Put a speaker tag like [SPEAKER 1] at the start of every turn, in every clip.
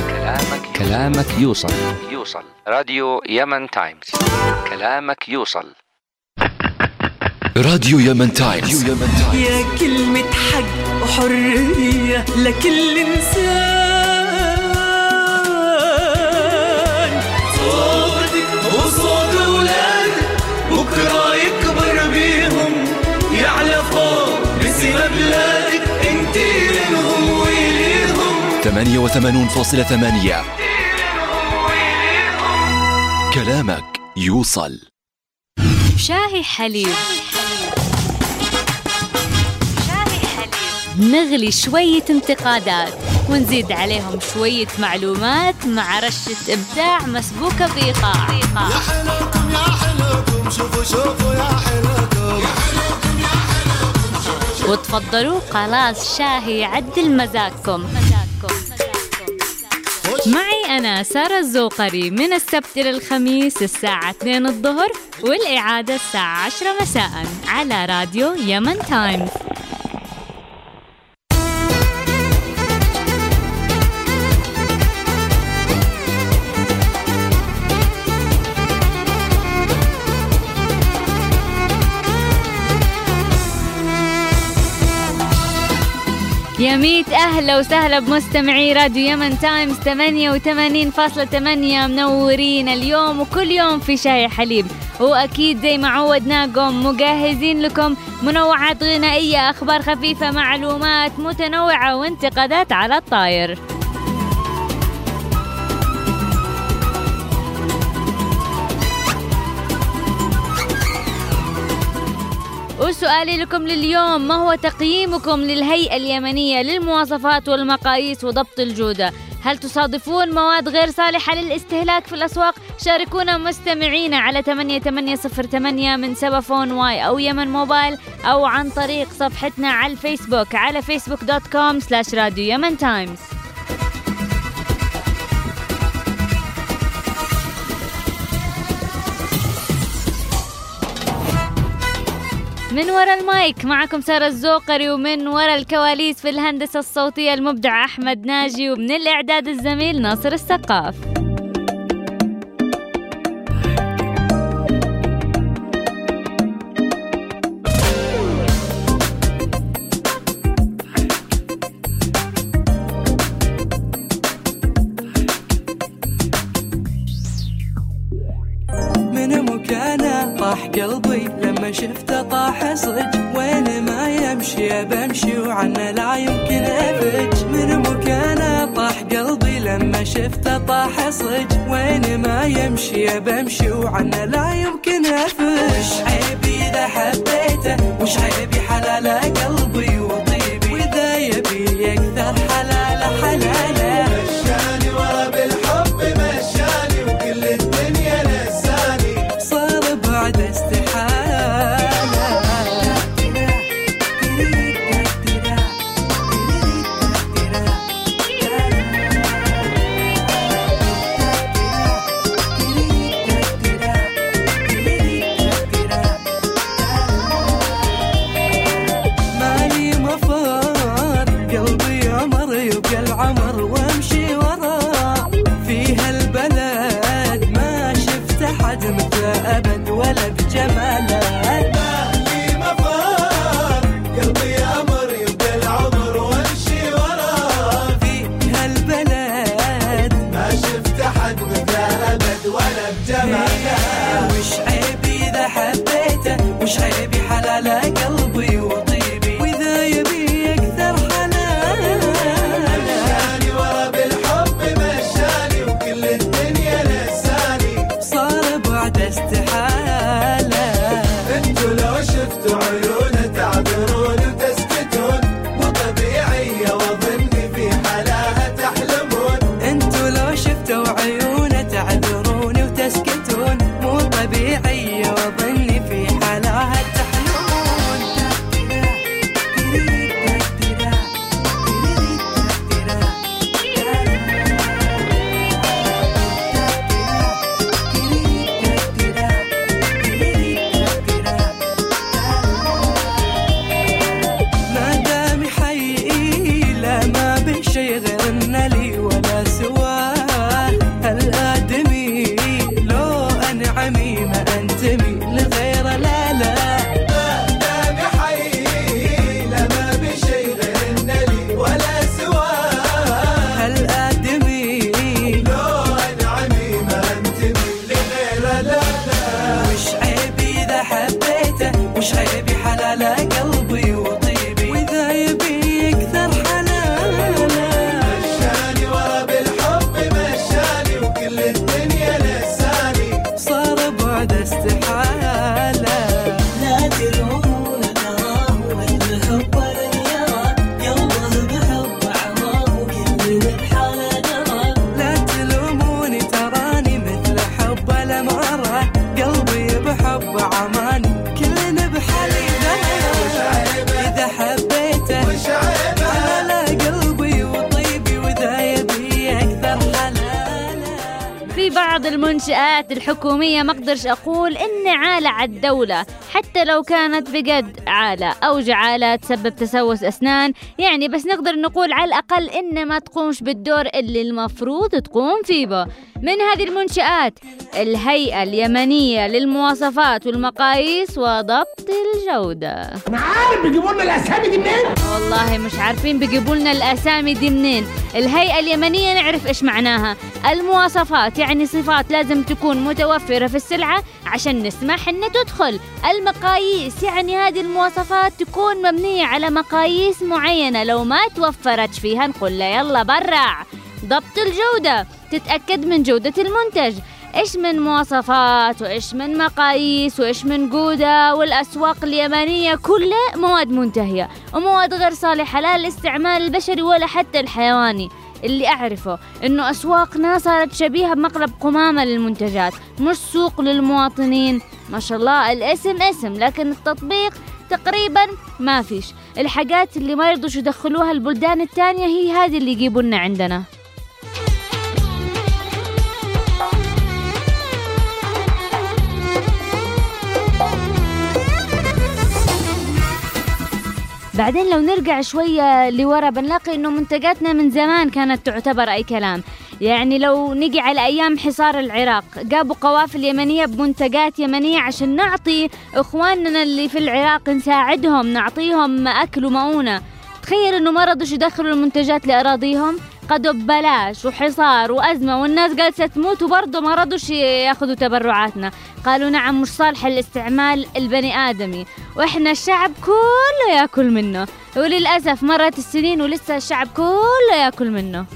[SPEAKER 1] كلامك كلامك يوصل. يوصل. راديو يمن تايمز. كلامك يوصل.
[SPEAKER 2] راديو يمن تايمز.
[SPEAKER 3] يا كلمة حق وحرية لكل إنسان. صوتك وصوت أولادك بكرة يكبر بيهم يعلى فوق باسم بلادك
[SPEAKER 2] 88.8 كلامك يوصل.
[SPEAKER 4] شاهي حليب. نغلي شوية انتقادات ونزيد عليهم شوية معلومات مع رشة إبداع مسبوكة بإيقاع
[SPEAKER 5] حلوكم يا حلوكم شوفوا شوفوا يا حلوكم
[SPEAKER 4] وتفضلوا خلاص شاهي يعدل مزاجكم. معي أنا سارة الزوقري من السبت إلى الخميس الساعة 2 الظهر والإعادة الساعة 10 مساء على راديو يمن تايمز. يا ميت أهلا وسهلا بمستمعي راديو يمن تايمز 88.8 منورين اليوم وكل يوم في شاي حليب. وأكيد زي ما عودناكم مجهزين لكم منوعات غنائية أخبار خفيفة معلومات متنوعة وانتقادات على الطاير. وسؤالي لكم لليوم ما هو تقييمكم للهيئة اليمنية للمواصفات والمقاييس وضبط الجودة؟ هل تصادفون مواد غير صالحة للاستهلاك في الأسواق؟ شاركونا مستمعينا على 8808 من سبفون Y أو يمن موبايل أو عن طريق صفحتنا على الفيسبوك على com slash راديو يمن تايمز. من وراء المايك معكم سارة الزوقري ومن وراء الكواليس في الهندسة الصوتية المبدع أحمد ناجي ومن الإعداد الزميل ناصر السقاف.
[SPEAKER 3] طاح صج وين ما يمشي بمشي وعنه لا يمكن افج من مكانه طاح قلبي لما شفته طاح صج. وين ما يمشي بمشي وعنه لا يمكن افج وش عيبي إذا حبيته؟ وش عيبي حلاله قلبي؟
[SPEAKER 4] بعض المنشآت الحكومية ما أقدرش أقول ان عالة على الدولة. حتى لو كانت بجد عالة أو جعالة تسبب تسوس أسنان. يعني بس نقدر نقول على الأقل ان ما تقومش بالدور اللي المفروض تقوم فيه به. من هذه المنشآت الهيئة اليمنية للمواصفات والمقاييس وضبط الجودة. والله مش عارفين بيجيبوا لنا الأسامي دي منين. الهيئة اليمنية نعرف إيش معناها. المواصفات يعني صفات لازم تكون متوفرة في السلعة عشان نسمح ان تدخل. المقاييس. يعني هذه المواصفات تكون مبنية على مقاييس معينة. لو ما توفرت فيها نقول له يلا برع ضبط الجودة. تتأكد من جودة المنتج. إيش من مواصفات وإيش من مقاييس وإيش من جودة والأسواق اليمنية كلها مواد منتهية ومواد غير صالحة لا للاستعمال البشري ولا حتى الحيواني. اللي أعرفه إنه أسواقنا صارت شبيهة بمقلب قمامة للمنتجات مش سوق للمواطنين. ما شاء الله الاسم اسم لكن التطبيق تقريبا ما فيش. الحاجات اللي ما يرضوش يدخلوها البلدان التانية هي هذه اللي يجيبوا لنا عندنا. بعدين لو نرجع شوية لورا بنلاقي إنه منتجاتنا من زمان كانت تعتبر أي كلام. يعني لو نجي على أيام حصار العراق جابوا قوافل يمنية بمنتجات يمنية عشان نعطي إخواننا اللي في العراق نساعدهم نعطيهم أكل ومؤونة تخيل إنه ما رضوش يدخلوا المنتجات لأراضيهم؟ قدوا ببلاش وحصار وأزمة والناس جالسة تموت وبرضه ما رضوش ياخذوا تبرعاتنا. قالوا نعم مش صالحة للاستعمال البني آدمي. وإحنا الشعب كله يأكل منه. وللأسف مرت السنين ولسه الشعب كله يأكل منه.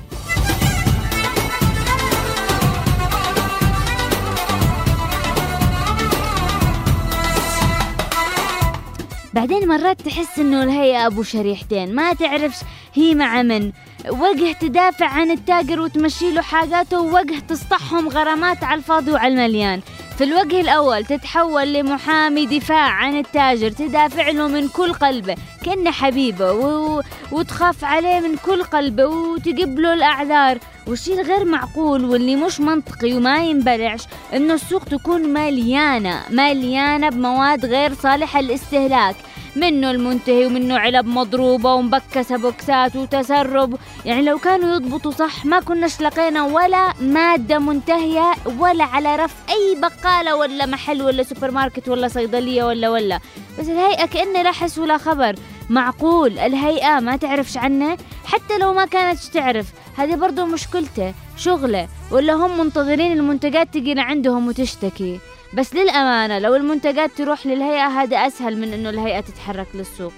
[SPEAKER 4] بعدين مرات تحس إنه الهيئة أبو شريحتين. ما تعرفش هي مع من. وجه تدافع عن التاجر وتمشي له حاجاته ووجه تصطحهم غرامات على الفاضي وعلى المليان. في الوجه الأول تتحول لمحامي دفاع عن التاجر تدافع له من كل قلبه كأنه حبيبه و... وتخاف عليه من كل قلبه وتجيب له الأعذار. والشيء الغير معقول واللي مش منطقي وما ينبلعش إنه السوق تكون مليانة مليانة بمواد غير صالحة للاستهلاك. منه المنتهي ومنه علب مضروبة ومبكسة بوكسات وتسرب. يعني لو كانوا يضبطوا صح ما كناش لقينا ولا مادة منتهية ولا على رف أي بقالة ولا محل ولا سوبر ماركت ولا صيدلية ولا ولا. بس الهيئة كأنه لا حس ولا خبر. معقول الهيئة ما تعرفش عنه؟ حتى لو ما كانت تعرف. هذه برضو مشكلته شغله. ولا هم منتظرين المنتجات تجي لعندهم وتشتكي. بس للأمانة لو المنتجات تروح للهيئة هذا أسهل من إنه الهيئة تتحرك للسوق.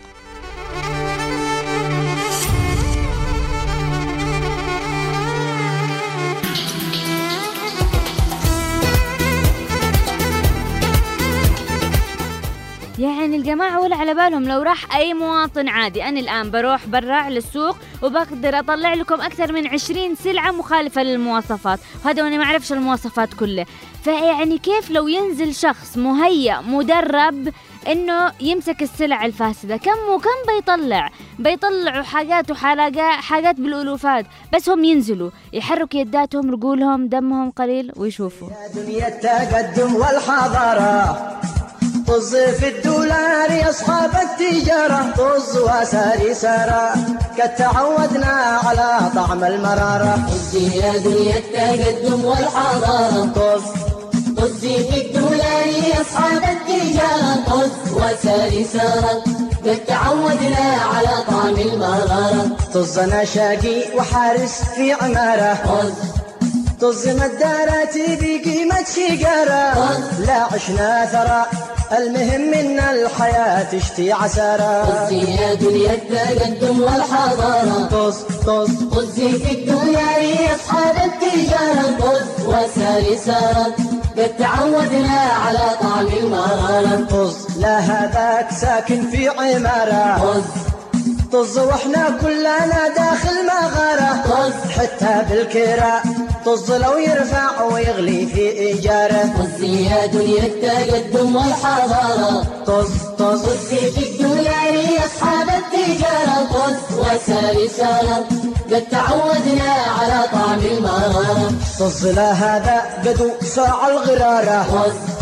[SPEAKER 4] يعني الجماعة ولا على بالهم لو راح أي مواطن عادي. أنا الآن بروح برا للسوق وبقدر أطلع لكم أكثر من عشرين سلعة مخالفة للمواصفات. وهذا وأنا ما أعرفش المواصفات كلها فيعني كيف لو ينزل شخص مهيأ مدرب إنه يمسك السلع الفاسدة؟ كم وكم بيطلع؟ بيطلعوا حاجات وحلاقات حاجات بالألوفات. بس هم ينزلوا. يحركوا يداتهم رجولهم دمهم قليل ويشوفوا.
[SPEAKER 6] يا دنيا التقدم والحضارة. طز في الدولار يا أصحاب التجارة طز وساري سارة. قد تعودنا على طعم المرارة.
[SPEAKER 7] طزي يا دنيا التقدم والحضارة.
[SPEAKER 6] طز.
[SPEAKER 7] طزي في الدولار يا أصحاب التجارة. طز وساري سارة. قد تعودنا على طعم المرارة.
[SPEAKER 6] طز أنا شاقي وحارس في عمارة.
[SPEAKER 7] طز.
[SPEAKER 6] طز مداراتي بقيمة شقارة لا عشنا ثرى. المهم من الحياة تشتي عسارة.
[SPEAKER 7] طزي يا دنيا التقدم والحضارة.
[SPEAKER 6] طز طز.
[SPEAKER 7] طزي في الدنيا يا أصحاب التجارة. طز وساري سارة قد تعودنا على طعم المرارة
[SPEAKER 6] طز لا هذاك ساكن في عمارة.
[SPEAKER 7] طز.
[SPEAKER 6] طز وإحنا كلنا داخل مغارة.
[SPEAKER 7] طز.
[SPEAKER 6] حتى بالكرا طز لو يرفع ويغلي في إيجاره.
[SPEAKER 7] دنيا التقدم والحضارة.
[SPEAKER 6] طز طز.
[SPEAKER 7] في الدنيا يا أصحاب التجارة. طز وساري سارة قد تعودنا على طعم المرارة.
[SPEAKER 6] طز لا هذا بدو ساع الغرارة.
[SPEAKER 7] طز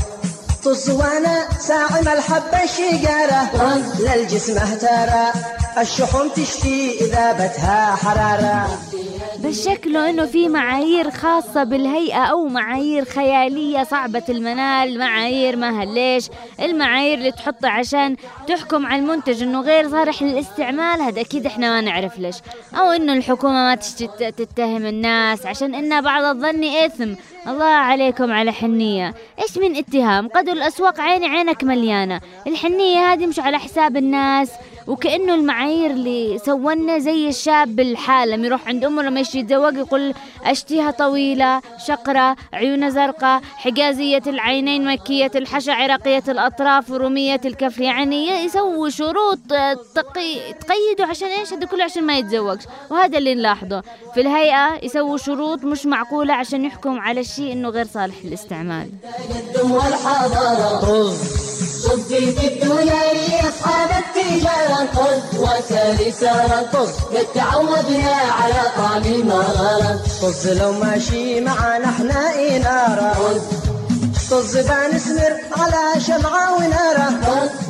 [SPEAKER 6] طز وأنا ساعم الحبة الشقارة
[SPEAKER 7] طز
[SPEAKER 6] للجسم اهتارة الشحوم تشتي إذا حرارة
[SPEAKER 4] بس شكله إنه في معايير خاصة بالهيئة أو معايير خيالية صعبة المنال معايير ما هليش. المعايير اللي تحطها عشان تحكم على المنتج إنه غير صالح للاستعمال هذا أكيد إحنا ما نعرف ليش. أو إنه الحكومة ما تتهم الناس عشان انها بعض الظن إثم. الله عليكم على حنية. إيش من اتهام؟ قدوا الأسواق عيني عينك مليانة. الحنية هذه مش على حساب الناس. وكأنه المعايير اللي سونا زي الشاب الحالم يروح عند أمه لما يتزوج يقول أشتيها طويلة شقرة عيونها زرقاء حجازية العينين مكية الحشا عراقية الأطراف ورومية الكف. يعني يسووا شروط آه، تقي... تقيدوا عشان إيش؟ هذا كله عشان ما يتزوجش. وهذا اللي نلاحظه. في الهيئة يسووا شروط مش معقولة عشان يحكم على الشيء إنه غير صالح للاستعمال.
[SPEAKER 6] طز
[SPEAKER 7] صدي في الدولار أصحاب التجارة طز وساري سارة
[SPEAKER 6] طز
[SPEAKER 7] قد تعودنا على طعم المرارة.
[SPEAKER 6] طز لو ماشي معانا إحنا إنارة. طز. بنسمر على شمعة ونارة.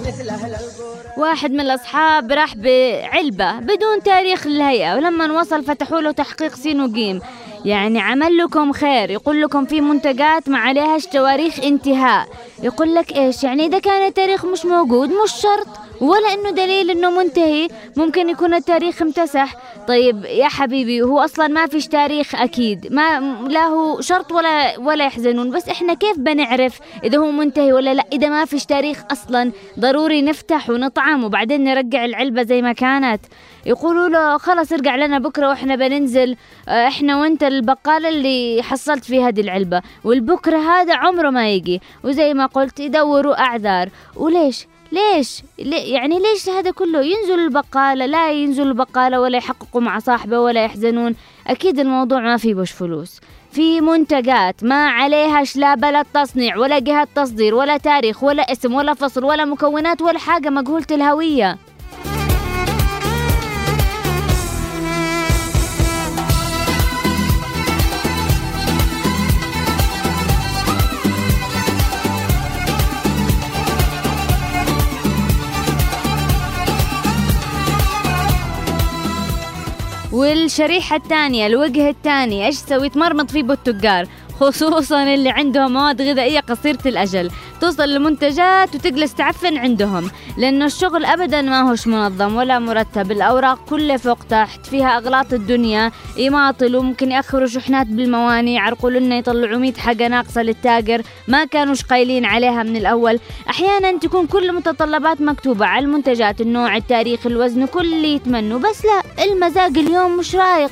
[SPEAKER 6] مثل أهل القرى.
[SPEAKER 4] واحد من الأصحاب راح بعلبة بدون تاريخ للهيئة ولما وصل فتحوا له تحقيق سين وجيم يعني عمل لكم خير يقول لكم في منتجات ما عليهاش تواريخ انتهاء. يقول لك إيش؟ يعني إذا كان التاريخ مش موجود مش شرط ولا إنه دليل إنه منتهي ممكن يكون التاريخ امتسح. طيب يا حبيبي هو أصلا ما فيش تاريخ أكيد ما لا هو شرط ولا ولا يحزنون بس إحنا كيف بنعرف إذا هو منتهي ولا لا؟ إذا ما فيش تاريخ أصلا ضروري نفتح ونطعم وبعدين نرجع العلبة زي ما كانت. يقولوا له خلص ارجع لنا بكرة وإحنا بننزل. آه، إحنا وانت البقالة اللي حصلت في هذه العلبة. والبكرة هذا عمره ما يجي. وزي ما قلت يدوروا أعذار. وليش؟ ليش؟ يعني ليش هذا كله؟ ينزل البقالة. لا ينزل البقالة ولا يحققوا مع صاحبه ولا يحزنون. أكيد الموضوع ما فيه بوش فلوس. في منتجات ما عليهاش لا بلد تصنيع ولا جهة تصدير ولا تاريخ ولا اسم ولا فصل ولا مكونات ولا حاجة مجهولة الهوية. والشريحة الثانية الوجه الثاني إيش تسوي؟ تمرمط فيه بالتجار خصوصا اللي عندهم مواد غذائية قصيرة الأجل. توصل لمنتجات وتجلس تعفن عندهم لأنه الشغل أبدا ما هوش منظم ولا مرتب. الأوراق كلها فوق تحت فيها أغلاط الدنيا يماطلوا ممكن يأخروا شحنات بالمواني يعرقوا لنا يطلعوا 100 حاجة ناقصة للتاجر ما كانوش قايلين عليها من الأول. أحيانا تكون كل المتطلبات مكتوبة على المنتجات النوع التاريخ الوزن كل اللي يتمنوا. بس لا المزاج اليوم مش رايق.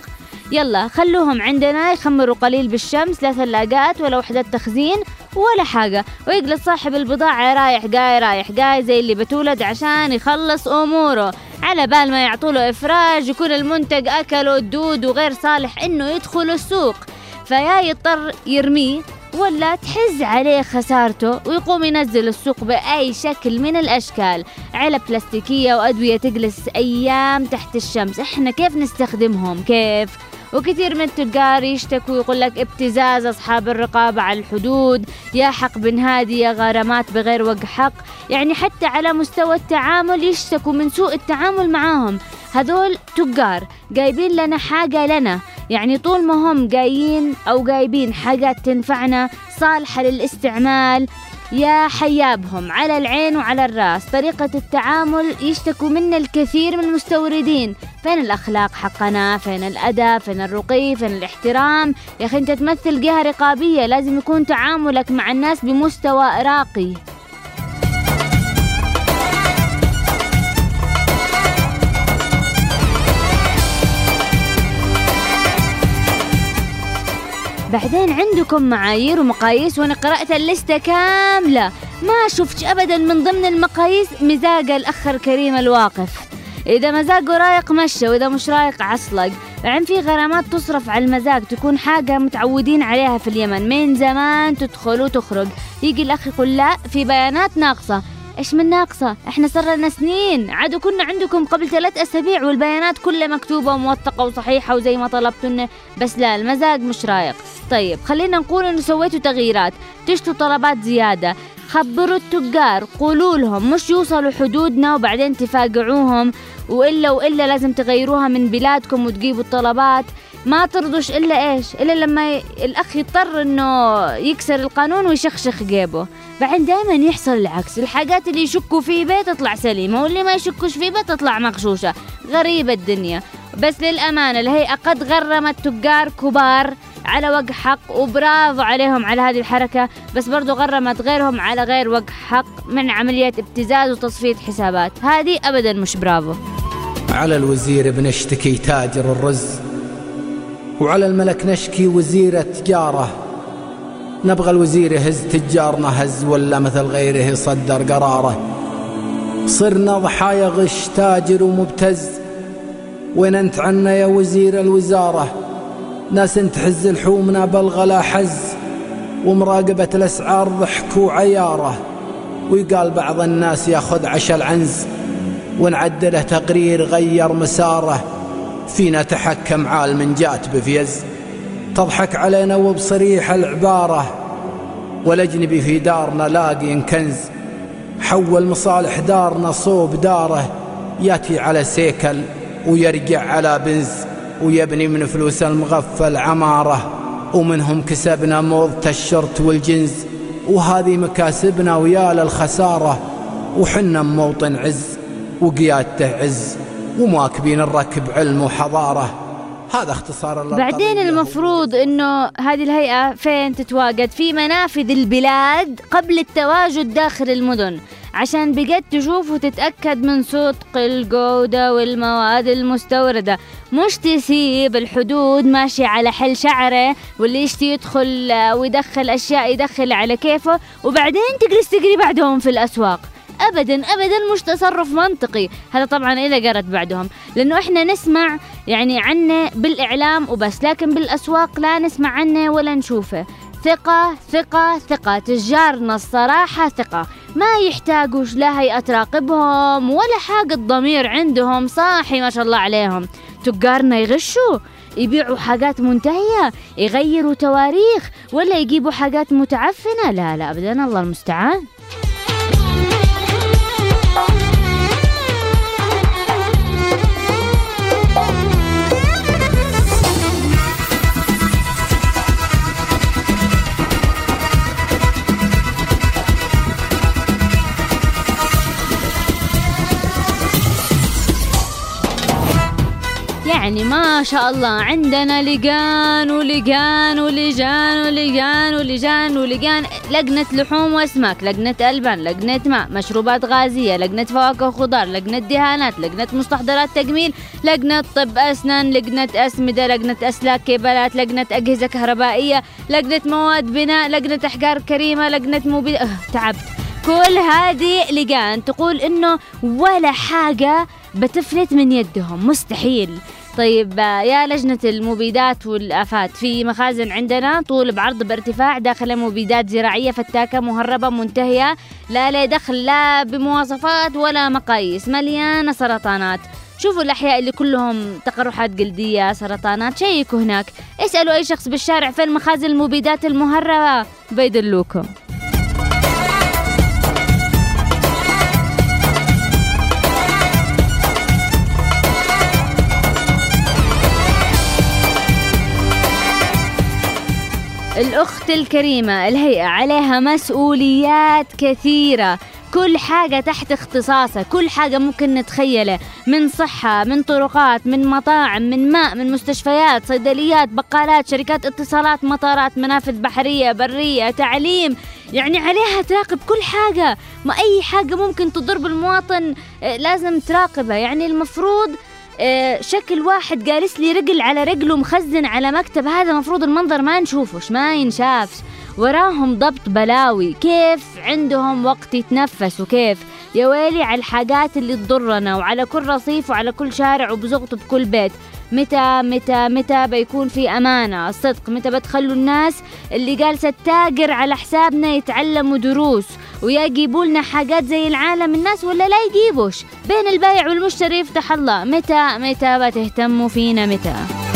[SPEAKER 4] يلا خلوهم عندنا يخمروا قليل بالشمس لا ثلاجات ولا وحدات تخزين ولا حاجة. ويجلس صاحب البضاعة رايح جاي رايح جاي زي اللي بتولد عشان يخلص أموره. على بال ما يعطوله إفراج يكون المنتج أكله الدود وغير صالح إنه يدخل السوق. فيا يضطر يرميه ولا تحز عليه خسارته ويقوم ينزل السوق بأي شكل من الأشكال. علب بلاستيكية وأدوية تجلس أيام تحت الشمس. إحنا كيف نستخدمهم؟ كيف؟ وكثير من التجار يشتكوا يقول لك ابتزاز أصحاب الرقابة على الحدود. يا حق بن هادي يا غرامات بغير وجه حق. يعني حتى على مستوى التعامل يشتكوا من سوء التعامل معاهم. هذول تجار جايبين لنا حاجة لنا. يعني طول ما هم جايين أو جايبين حاجات تنفعنا صالحة للاستعمال. يا حيابهم على العين وعلى الراس. طريقة التعامل يشتكوا منا الكثير من المستوردين. فين الأخلاق حقنا؟ فين الأدب فين الرقي؟ فين الاحترام؟ يا أخي أنت تمثل جهة رقابية لازم يكون تعاملك مع الناس بمستوى راقي بعدين عندكم معايير ومقاييس وأنا قرأت اللستة كاملة. ما شفتش ابدا من ضمن المقاييس مزاج الأخ الكريم الواقف. إذا مزاجه رايق مشى وإذا مش رايق عصلق. عم في غرامات تصرف على المزاج تكون حاجة متعودين عليها في اليمن. من زمان تدخل وتخرج. يجي الأخ يقول لا في بيانات ناقصة. إيش من ناقصة؟ إحنا صار لنا سنين. عادوا كنا عندكم قبل ثلاث أسابيع والبيانات كلها مكتوبة وموثقة وصحيحة وزي ما طلبتن بس لا المزاج مش رايق. طيب خلينا نقول إنه سويتوا تغييرات تشتوا طلبات زيادة. خبروا التجار قولوا لهم مش يوصلوا حدودنا وبعدين تفاقعوهم وإلا وإلا لازم تغيروها من بلادكم وتجيبوا الطلبات. ما ترضوش إلا إيش؟ إلا لما ي... الأخ يضطر إنه يكسر القانون ويشخشخ جيبه. بعدين دائما يحصل العكس. الحاجات اللي يشكوا فيه بيه تطلع سليمة واللي ما يشكوش فيه بيه تطلع مغشوشة. غريبة الدنيا. بس للأمانة الهيئه قد غرمت تجار كبار على وجه حق وبرافو عليهم على هذه الحركة. بس برضو غرمت غيرهم على غير وجه حق من عملية ابتزاز وتصفية حسابات. هذه أبدا مش برافو.
[SPEAKER 8] على الوزير بنشتكي تاجر الرز. وعلى الملك نشكي وزير التجارة. نبغى الوزير يهز تجارنا هز ولا مثل غيره يصدر قراره. صرنا ضحايا غش تاجر ومبتز. وين انت عنا يا وزير الوزارة؟ ناس تحز لحومنا بالغلا حز. ومراقبة الأسعار ضحك وعيارة. ويقال بعض الناس ياخذ عشا العنز. ونعدله تقرير غير مساره. فينا تحكم عالم جات بفيز. تضحك علينا وبصريح العبارة. والأجنبي في دارنا لاقي كنز. حول مصالح دارنا صوب داره. ياتي على سيكل ويرجع على بنز. ويبني من فلوس المغفل عمارة. ومنهم كسبنا موضة الشرط والجنز. وهذه مكاسبنا ويا للخسارة. وحنا موطن عز. وقيادته عز. ومواكبين الركب علم وحضارة. هذا اختصار
[SPEAKER 4] بعدين المفروض إنه هذه الهيئة فين تتواجد؟ في منافذ البلاد قبل التواجد داخل المدن. عشان بجد تشوف وتتأكد من صدق الجودة والمواد المستوردة. مش تسيب الحدود ماشي على حل شعره واللي يشتي يدخل ويدخل أشياء يدخل على كيفه وبعدين تجلس تجري بعدهم في الأسواق. ابدا ابدا مش تصرف منطقي. هذا طبعا إذا قرت بعدهم. لأنه إحنا نسمع يعني عنه بالإعلام وبس لكن بالأسواق لا نسمع عنه ولا نشوفه. ثقة ثقة ثقة. تجارنا الصراحة ثقة. ما يحتاجوش لا هيئة تراقبهم ولا حاجة ضمير عندهم. صاحي ما شاء الله عليهم. تجارنا يغشوا يبيعوا حاجات منتهية يغيروا تواريخ ولا يجيبوا حاجات متعفنة. لا لا أبدا. الله المستعان. يعني ما شاء الله. عندنا لجان ولجان ولجان ولجان ولجان ولجان لجنة لحوم وأسماك لجنة ألبان لجنة ماء مشروبات غازية لجنة فواكه وخضار لجنة دهانات لجنة مستحضرات تجميل لجنة طب أسنان لجنة أسمدة لجنة أسلاك كيبلات لجنة أجهزة كهربائية لجنة مواد بناء لجنة أحجار كريمة لجنة موبيل أه تعبت. كل هذه لجان تقول إنه ولا حاجة بتفلت من يدهم. مستحيل. طيب يا لجنة المبيدات والآفات في مخازن عندنا طول بعرض بارتفاع داخل مبيدات زراعية فتاكة مهربة منتهية لا لا دخل لا بمواصفات ولا مقاييس مليانة سرطانات. شوفوا الأحياء اللي كلهم تقرحات جلدية سرطانات شيكوا هناك. اسألوا أي شخص بالشارع فين مخازن المبيدات المهربة. بيدلوكم. الأخت الكريمة الهيئة عليها مسؤوليات كثيرة. كل حاجة تحت اختصاصها كل حاجة ممكن نتخيله من صحة من طرقات من مطاعم من ماء من مستشفيات صيدليات بقالات شركات اتصالات مطارات منافذ بحرية برية تعليم. يعني عليها تراقب كل حاجة. ما أي حاجة ممكن تضر بالمواطن آه، لازم تراقبها. يعني المفروض شكل واحد جالس لي رجل على رجله مخزن على مكتب. هذا مفروض المنظر ما نشوفش ما ينشافش. وراهم ضبط بلاوي. كيف عندهم وقت يتنفسوا؟ كيف؟ يا ويلي على الحاجات اللي تضرنا وعلى كل رصيف وعلى كل شارع وبزغط بكل بيت. متى متى متى بيكون في أمانة؟ الصدق متى بتخلوا الناس اللي جالسة تاجر على حسابنا يتعلموا دروس ويا يجيبوا لنا حاجات زي العالم الناس ولا لا يجيبوش؟ بين البايع والمشتري يفتح الله. متى متى بتهتموا فينا؟ متى؟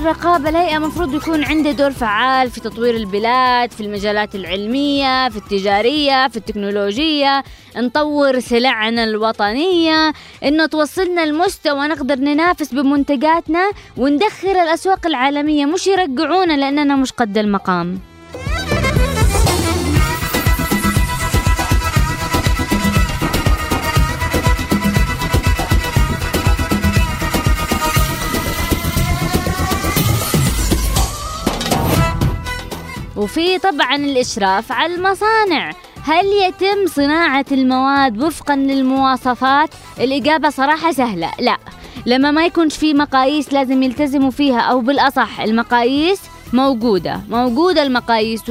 [SPEAKER 4] الرقابة الهيئة مفروض يكون عنده دور فعال في تطوير البلاد في المجالات العلمية في التجارية في التكنولوجية. نطور سلعنا الوطنية إنه توصلنا لمستوى نقدر ننافس بمنتجاتنا وندخل الأسواق العالمية مش يرجعونا لأننا مش قد المقام. وفي طبعا الإشراف على المصانع. هل يتم صناعة المواد وفقا للمواصفات؟ الإجابة صراحة سهلة. لا. لما ما يكونش في مقاييس لازم يلتزموا فيها أو بالأصح المقاييس موجودة. موجودة المقاييس.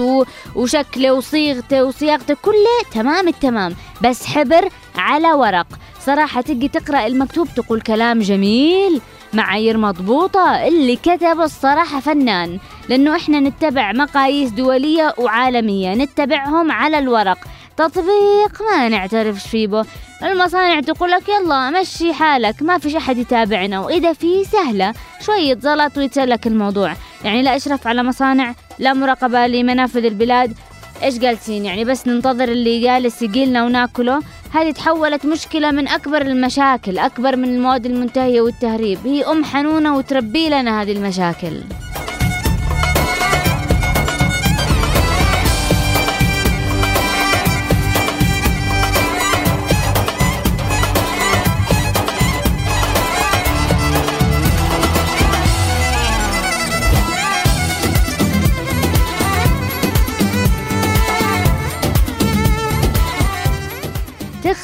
[SPEAKER 4] وشكله وصيغته وصياغته كله تمام التمام. بس حبر على ورق. صراحة تجي تقرأ المكتوب تقول كلام جميل. معايير مضبوطة اللي كتب الصراحة فنان. لأنه إحنا نتبع مقاييس دولية وعالمية نتبعهم على الورق. تطبيق ما نعترفش فيه به المصانع تقول لك يلا مشي حالك ما فيش أحد يتابعنا. وإذا في سهلة شوية زلط ويتسلك الموضوع. يعني لا إشراف على مصانع لا مراقبة لمنافذ البلاد إيش جالسين يعني؟ بس ننتظر اللي جالس يجيلنا وناكله. هذه تحولت مشكلة من أكبر المشاكل أكبر من المواد المنتهية والتهريب. هي أم حنونة وتربي لنا هذه المشاكل.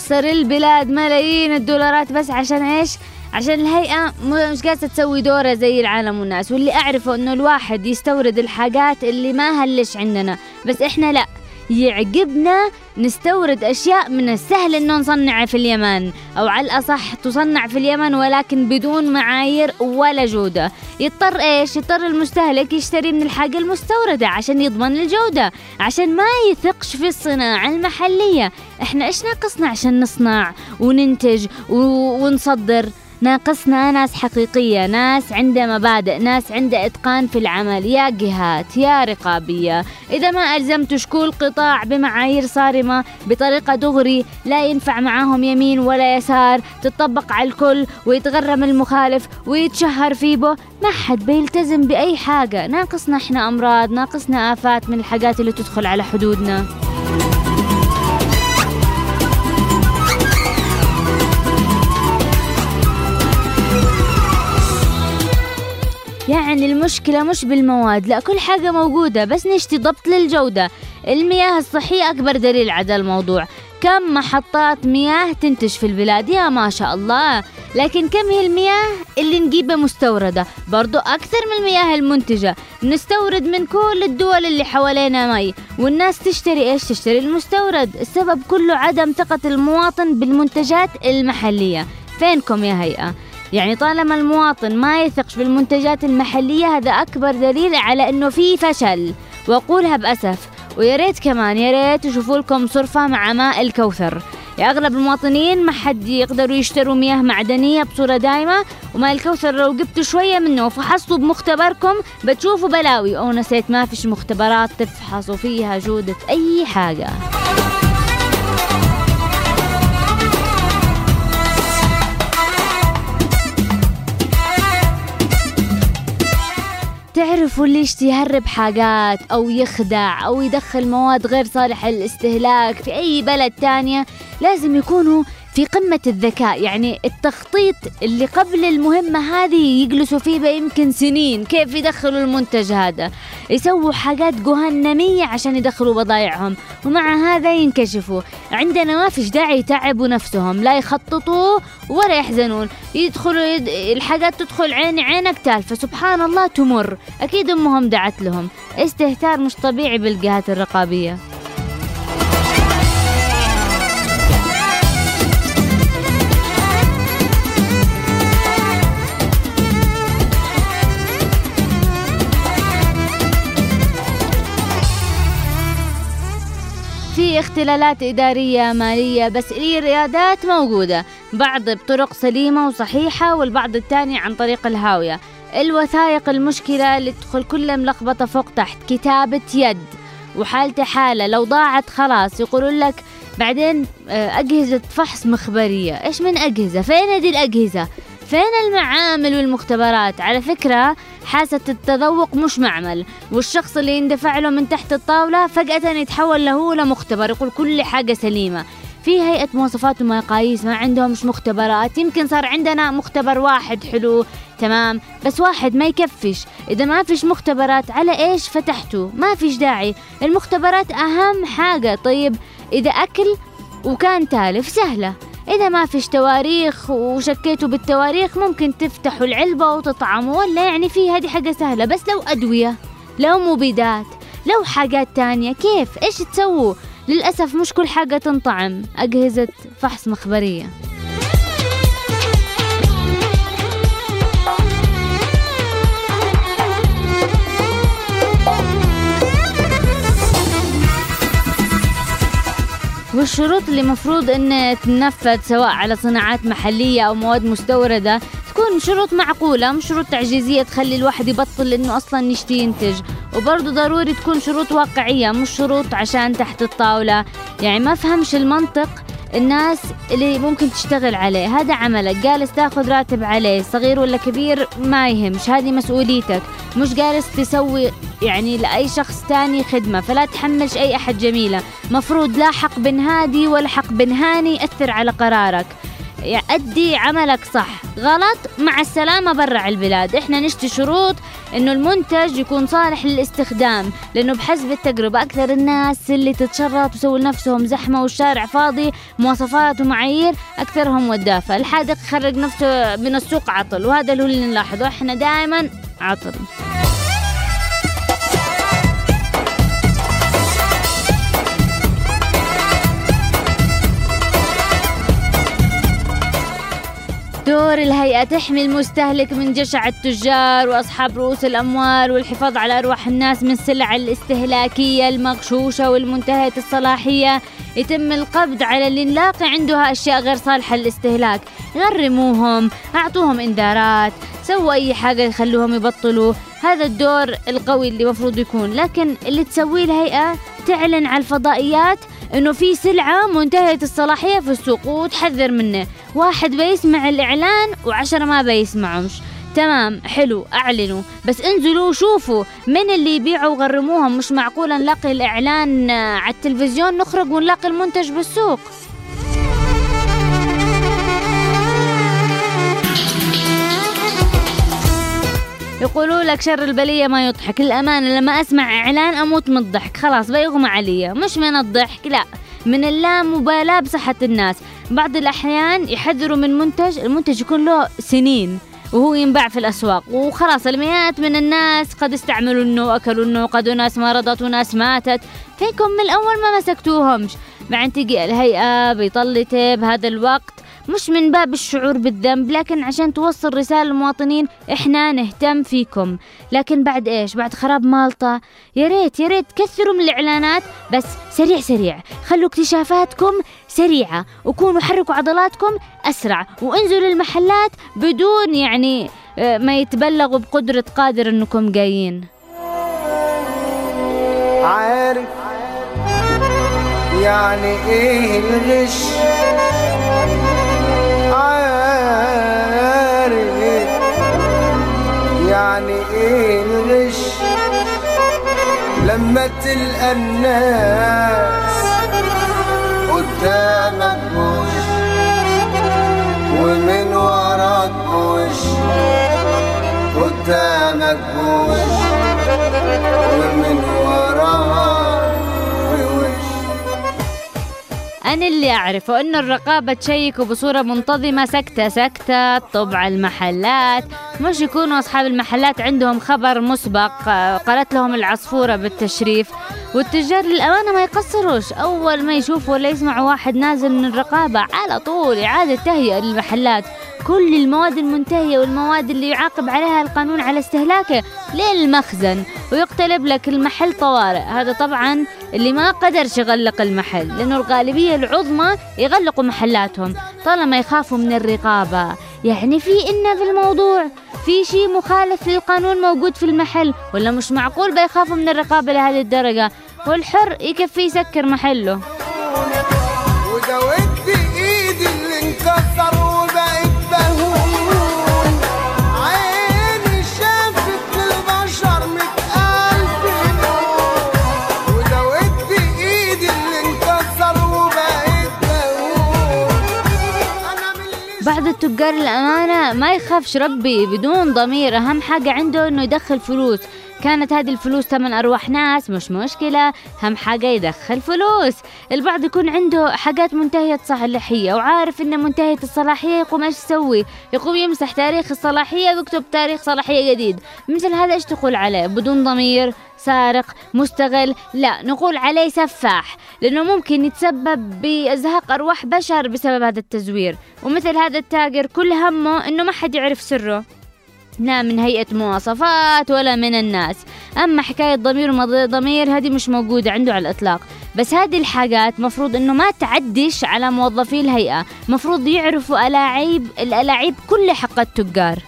[SPEAKER 4] تخسر البلاد ملايين الدولارات بس عشان إيش؟ عشان الهيئة مش قاعدة تسوي دورة زي العالم والناس واللي أعرفه إنه الواحد يستورد الحاجات اللي ما هلش عندنا بس إحنا لأ يعجبنا نستورد أشياء من السهل إنه نصنعها في اليمن أو على الأصح تصنع في اليمن ولكن بدون معايير ولا جودة. يضطر إيش؟ يضطر المستهلك يشتري من الحاجة المستوردة عشان يضمن الجودة عشان ما يثقش في الصناعة المحلية. إحنا إيش ناقصنا عشان نصنع وننتج ونصدر؟ ناقصنا ناس حقيقية ناس عندها مبادئ ناس عندها إتقان في العمل. يا جهات يا رقابية. إذا ما ألزمتوا كل قطاع بمعايير صارمة بطريقة دغري لا ينفع معاهم يمين ولا يسار تطبق على الكل ويتغرم المخالف ويتشهر فيه ما حد بيلتزم بأي حاجة. ناقصنا إحنا أمراض ناقصنا آفات من الحاجات اللي تدخل على حدودنا. يعني المشكلة مش بالمواد لا كل حاجة موجودة بس نشتي ضبط للجودة. المياه الصحية أكبر دليل على الموضوع. كم محطات مياه تنتج في البلاد؟ يا ما شاء الله. لكن كم هي المياه اللي نجيبها مستوردة برضو أكثر من المياه المنتجة. نستورد من كل الدول اللي حوالينا مي. والناس تشتري إيش؟ تشتري المستورد. السبب كله عدم ثقة المواطن بالمنتجات المحلية. فينكم يا هيئة؟ يعني طالما المواطن ما يثقش بالمنتجات المحلية هذا أكبر دليل على إنه في فشل. وأقولها بأسف. ويا ريت كمان يا ريت يشوفوا لكم صرفة مع ماء الكوثر. يا أغلب المواطنين ما حد يقدروا يشتروا مياه معدنية بصورة دائمة وماء الكوثر لو جبتوا شوية منه وفحصتوا بمختبركم. بتشوفوا بلاوي. أو نسيت ما فيش مختبرات تفحصوا فيها جودة أي حاجة. تعرفوا يشتي يهرب حاجات أو يخدع أو يدخل مواد غير صالحة للاستهلاك في أي بلد تانية؟ لازم يكونوا في قمة الذكاء يعني التخطيط اللي قبل المهمة هذه يجلسوا فيه يمكن سنين كيف يدخلوا المنتج هذا؟ يسووا حاجات جهنمية عشان يدخلوا بضايعهم ومع هذا ينكشفوا. عندنا ما فيش داعي يتعبوا نفسهم لا يخططوا ولا يحزنون. يدخلوا يد... الحاجات تدخل عيني عينك تالفة. سبحان الله تمر. أكيد أمهم دعت لهم. استهتار مش طبيعي بالجهات الرقابية. في اختلالات إدارية مالية بس الريادات موجودة. بعض بطرق سليمة وصحيحة والبعض الثاني عن طريق الهاوية. الوثائق المشكلة اللي تدخل كلها ملخبطة فوق تحت. كتابة يد. وحالته حالة لو ضاعت خلاص يقولون لك بعدين آه، أجهزة فحص مخبرية. إيش من أجهزة؟ فين دي الأجهزة؟ فين المعامل والمختبرات؟ على فكرة حاسة التذوق مش معمل والشخص اللي يندفع له من تحت الطاولة فجأة يتحول له لمختبر يقول كل حاجة سليمة. في هيئة مواصفات ومقاييس ما عندهم مش مختبرات يمكن صار عندنا مختبر واحد حلو تمام بس واحد ما يكفش. إذا ما فيش مختبرات على إيش فتحته ما فيش داعي. المختبرات أهم حاجة. طيب إذا أكل وكان تالف سهلة. إذا ما فيش تواريخ وشكيتوا بالتواريخ ممكن تفتحوا العلبة وتطعموا ولا يعني في هذه حاجة سهلة بس لو أدوية لو مبيدات لو حاجات تانية كيف؟ إيش تسووا؟ للأسف مش كل حاجة تنطعم أجهزة فحص مخبرية. والشروط اللي مفروض إن تنفذ سواء على صناعات محلية أو مواد مستوردة تكون شروط معقولة مش شروط تعجيزية تخلي الواحد يبطل إنه أصلا يشتي ينتج. وبرضه ضروري تكون شروط واقعية مش شروط عشان تحت الطاولة. يعني ما فهمش المنطق؟ الناس اللي ممكن تشتغل عليه. هذا عملك. جالس تاخذ راتب عليه. صغير ولا كبير ما يهمش. هذه مسؤوليتك. مش جالس تسوي يعني لأي شخص تاني خدمة. فلا تحملش أي أحد جميلة. مفروض لا حق بن هادي ولا حق بن هاني يأثر على قرارك. أدي عملك صح. غلط؟ مع السلامة برا البلاد. إحنا نشتي شروط إنه المنتج يكون صالح للاستخدام لأنه بحسب التجربة أكثر الناس اللي تتشرط ويسووا لنفسهم زحمة والشارع فاضي مواصفات ومعايير أكثرهم ودافة. الحادق خرج نفسه من السوق عطل وهذا اللي نلاحظه. إحنا دائما عطل. دور الهيئة تحمي المستهلك من جشع التجار وأصحاب رؤوس الأموال والحفاظ على أرواح الناس من السلع الاستهلاكية المغشوشة والمنتهية الصلاحية. يتم القبض على اللي نلاقي عندها أشياء غير صالحة للاستهلاك. غرموهم أعطوهم إنذارات سووا أي حاجة يخلوهم يبطلوا. هذا الدور القوي اللي مفروض يكون لكن اللي تسويه الهيئة تعلن على الفضائيات إنه في سلعة منتهية الصلاحية في السوق وتحذر منه. واحد بيسمع الإعلان وعشرة ما بيسمعهمش تمام حلو أعلنوا. بس انزلوا وشوفوا من اللي يبيعوا وغرموهم. مش معقول نلاقي الإعلان آه، على التلفزيون نخرج ونلاقي المنتج بالسوق. يقولوا لك شر البلية ما يضحك. الأمانة لما أسمع إعلان أموت من الضحك. خلاص بيغمى علي. مش من الضحك لا. من اللامبالاة بصحة الناس. بعض الأحيان يحذروا من منتج المنتج يكون له سنين وهو ينباع في الأسواق. وخلاص المئات من الناس قد استعملوا انه وأكلوا انه قد ناس مرضت وناس ماتت. فيكم من الأول ما مسكتوهمش. بعدين تجي الهيئة بيطلته بهذا الوقت مش من باب الشعور بالذنب لكن عشان توصل رسالة للمواطنين إحنا نهتم فيكم. لكن بعد إيش؟ بعد خراب مالطا. يا ريت يا ريت كثروا من الإعلانات بس سريع سريع. خلوا اكتشافاتكم سريعة وكونوا حركوا عضلاتكم أسرع وانزلوا المحلات بدون يعني آه، ما يتبلغوا بقدرة قادر إنكم جايين.
[SPEAKER 9] عارف يعني إيه الغش؟ يعني إيه الغش لما تلقى الناس قدامك بوش ومن وراك بوش قدامك بوش ومن وراك
[SPEAKER 4] أنا اللي أعرفه إنه الرقابة تشيكوا بصورة منتظمة سكتة سكتة طبع المحلات. مش يكونوا أصحاب المحلات عندهم خبر مسبق آه، قالت لهم العصفورة بالتشريف. والتجار للأمانة ما يقصروش. أول ما يشوفوا ولا يسمعوا واحد نازل من الرقابة على طول إعادة تهيئة للمحلات. كل المواد المنتهية والمواد اللي يعاقب عليها القانون على استهلاكه للمخزن ويقتلب لك المحل طوارئ. هذا طبعا اللي ما قدرش يغلق المحل لأنه الغالبية العظمى يغلقوا محلاتهم طالما يخافوا من الرقابة. يعني في إنا في الموضوع في شيء مخالف للقانون موجود في المحل ولا مش معقول بيخافوا من الرقابة لهذه الدرجة؟ والحر يكفي يسكر محله.
[SPEAKER 9] ودوت ايدي اللي انكسر بهون. عيني شافت ودوت ايدي اللي انكسر بهون.
[SPEAKER 4] بعض التجار الأمانة ما يخافش ربي بدون ضمير. أهم حاجة عنده إنه يدخل فلوس. كانت هذه الفلوس ثمن أرواح ناس مش مشكلة أهم حاجة يدخل فلوس. البعض يكون عنده حاجات منتهية الصلاحية وعارف إن منتهية الصلاحية يقوم إيش يسوي؟ يقوم يمسح تاريخ الصلاحية ويكتب تاريخ صلاحية جديد. مثل هذا إيش تقول عليه؟ بدون ضمير سارق مستغل؟ لا نقول عليه سفاح لأنه ممكن يتسبب بإزهاق أرواح بشر بسبب هذا التزوير. ومثل هذا التاجر كل همه إنه ما حد يعرف سره. لا من هيئة مواصفات ولا من الناس. أما حكاية ضمير وما ضمير هذه مش موجودة عنده على الإطلاق. بس هذه الحاجات مفروض إنه ما تعدش على موظفي الهيئة. مفروض يعرفوا ألاعيب الألاعيب كل حق التجار.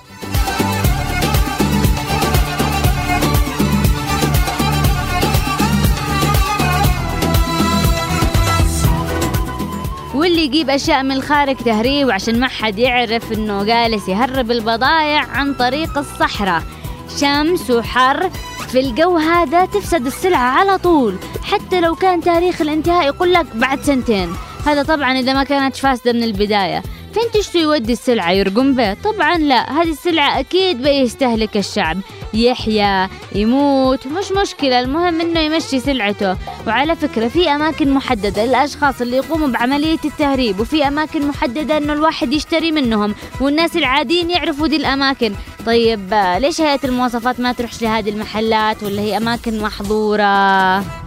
[SPEAKER 4] واللي يجيب أشياء من الخارج تهريب وعشان ما حد يعرف إنه جالس يهرب البضايع عن طريق الصحراء. شمس وحر في الجو هذا تفسد السلعة على طول. حتى لو كان تاريخ الانتهاء يقول لك بعد سنتين. هذا طبعا إذا ما كانت فاسدة من البداية. فين تشتري يودي السلعة يرقم به؟ طبعا لا هذه السلعة أكيد بيستهلك الشعب. يحيا يموت مش مشكلة المهم إنه يمشي سلعته. وعلى فكرة في أماكن محددة للأشخاص اللي يقوموا بعملية التهريب وفي أماكن محددة إنه الواحد يشتري منهم والناس العاديين يعرفوا دي الأماكن. طيب ليش هيئة المواصفات ما تروحش لهذه المحلات ولا هي أماكن محظورة؟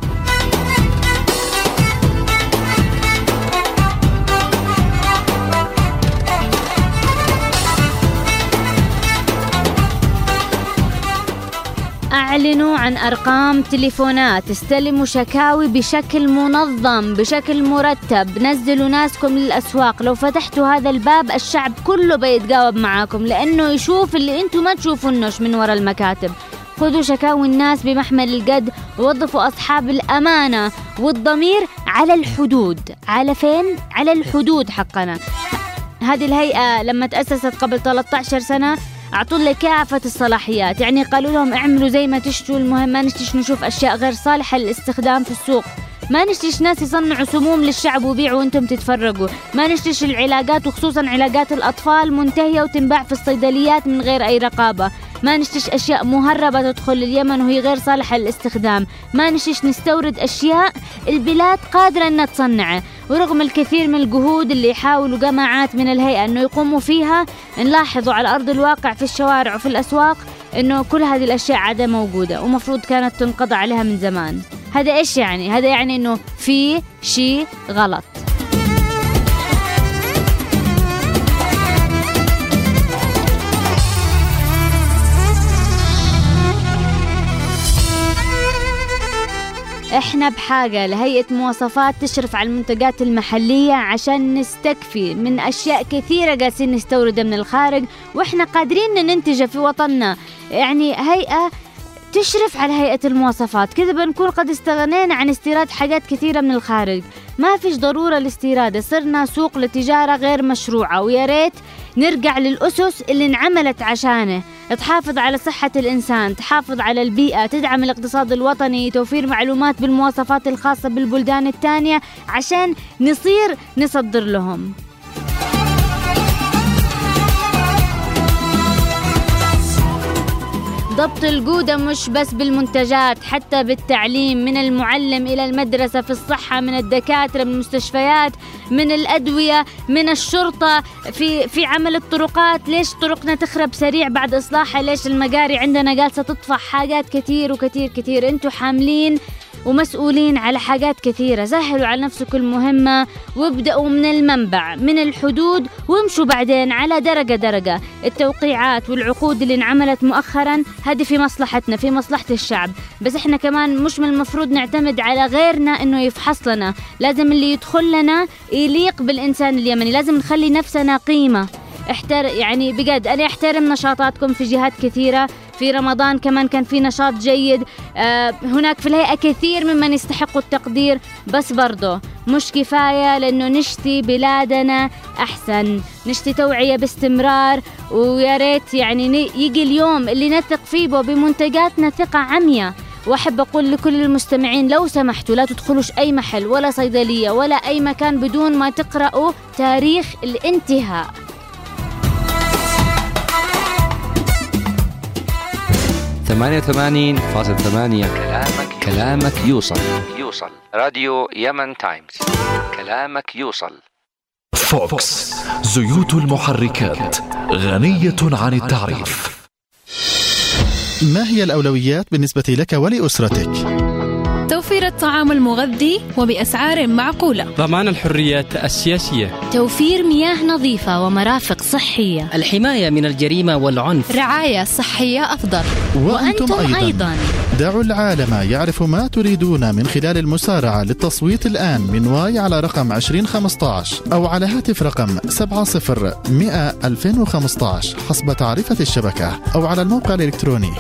[SPEAKER 4] أعلنوا عن أرقام تليفونات استلموا شكاوي بشكل منظم بشكل مرتب. نزلوا ناسكم للأسواق. لو فتحتوا هذا الباب الشعب كله بيتجاوب معاكم لأنه يشوف اللي أنتم ما تشوفونوش من وراء المكاتب. خذوا شكاوي الناس بمحمل الجد ووظفوا أصحاب الأمانة والضمير على الحدود. على فين؟ على الحدود حقنا. هذه الهيئة لما تأسست قبل 13 سنة أعطوا لك كافة الصلاحيات. يعني قالوا لهم اعملوا زي ما تشتوا المهم ما نشتيش نشوف أشياء غير صالحة للاستخدام في السوق. ما نشتيش ناس يصنعوا سموم للشعب ويبيعوا وأنتم تتفرجوا ما نشتيش العلاجات وخصوصا علاجات الأطفال منتهية وتنباع في الصيدليات من غير أي رقابة. ما نشتيش أشياء مهربة تدخل اليمن وهي غير صالحة للاستخدام. ما نشتيش نستورد أشياء البلاد قادرة أنها تصنعه ورغم الكثير من الجهود اللي يحاولوا جماعات من الهيئة أنه يقوموا فيها نلاحظوا على أرض الواقع في الشوارع وفي الأسواق أنه كل هذه الأشياء عادة موجودة ومفروض كانت تنقضى عليها من زمان. هذا إيش يعني؟ هذا يعني أنه في شيء غلط. إحنا بحاجة لهيئة مواصفات تشرف على المنتجات المحلية عشان نستكفي من أشياء كثيرة قاسين نستوردها من الخارج وإحنا قادرين ننتجها في وطننا. يعني هيئة تشرف على هيئة المواصفات. كذا بنكون قد استغنينا عن استيراد حاجات كثيرة من الخارج. ما فيش ضرورة لاستيراد صرنا سوق لتجارة غير مشروعة. ويا ريت نرجع للأسس اللي انعملت عشانه. تحافظ على صحة الإنسان تحافظ على البيئة تدعم الاقتصاد الوطني توفير معلومات بالمواصفات الخاصة بالبلدان الثانية عشان نصير نصدر لهم. ضبط الجودة مش بس بالمنتجات حتى بالتعليم من المعلم إلى المدرسة في الصحة من الدكاترة من المستشفيات من الأدوية من الشرطة في في عمل الطرقات. ليش طرقنا تخرب سريع بعد إصلاحها؟ ليش المجاري عندنا جالسة تطفح؟ حاجات كتير وكتير كتير. أنتوا حاملين ومسؤولين على حاجات كثيرة. سهلوا على نفسكم المهمة وابدأوا من المنبع من الحدود وامشوا بعدين على درجة درجة. التوقيعات والعقود اللي انعملت مؤخرا هذه في مصلحتنا في مصلحة الشعب. بس إحنا كمان مش من المفروض نعتمد على غيرنا إنه يفحص لنا. لازم اللي يدخل لنا يليق بالإنسان اليمني. لازم نخلي نفسنا قيمة. احتر يعني بجد أنا أحترم نشاطاتكم في جهات كثيرة. في رمضان كمان كان في نشاط جيد. آه هناك في الهيئة كثير ممن يستحقوا التقدير بس برضه مش كفاية لأنه نشتي بلادنا أحسن. نشتي توعية باستمرار ويا ريت يعني يجي اليوم اللي نثق فيه بمنتجاتنا ثقة عمياء. وأحب أقول لكل المستمعين لو سمحتوا لا تدخلوش أي محل ولا صيدلية ولا أي مكان بدون ما تقرأوا تاريخ الانتهاء.
[SPEAKER 1] 88.8 كلامك كلامك يوصل. يوصل. راديو يمن تايمز. كلامك يوصل.
[SPEAKER 2] فوكس. زيوت المحركات. غنية عن التعريف.
[SPEAKER 10] ما هي الأولويات بالنسبة لك ولأسرتك؟
[SPEAKER 11] توفير الطعام المغذي وبأسعار معقولة.
[SPEAKER 12] ضمان الحريات السياسية.
[SPEAKER 4] توفير مياه نظيفة ومرافق صحية.
[SPEAKER 13] الحماية من الجريمة والعنف.
[SPEAKER 11] رعاية صحية أفضل.
[SPEAKER 10] وأنتم أيضا. دعوا العالم يعرف ما تريدون من خلال المسارعة للتصويت الآن من واي على رقم 2015 أو على هاتف رقم 70 100 2015 حسب تعرفة الشبكة أو على الموقع الإلكتروني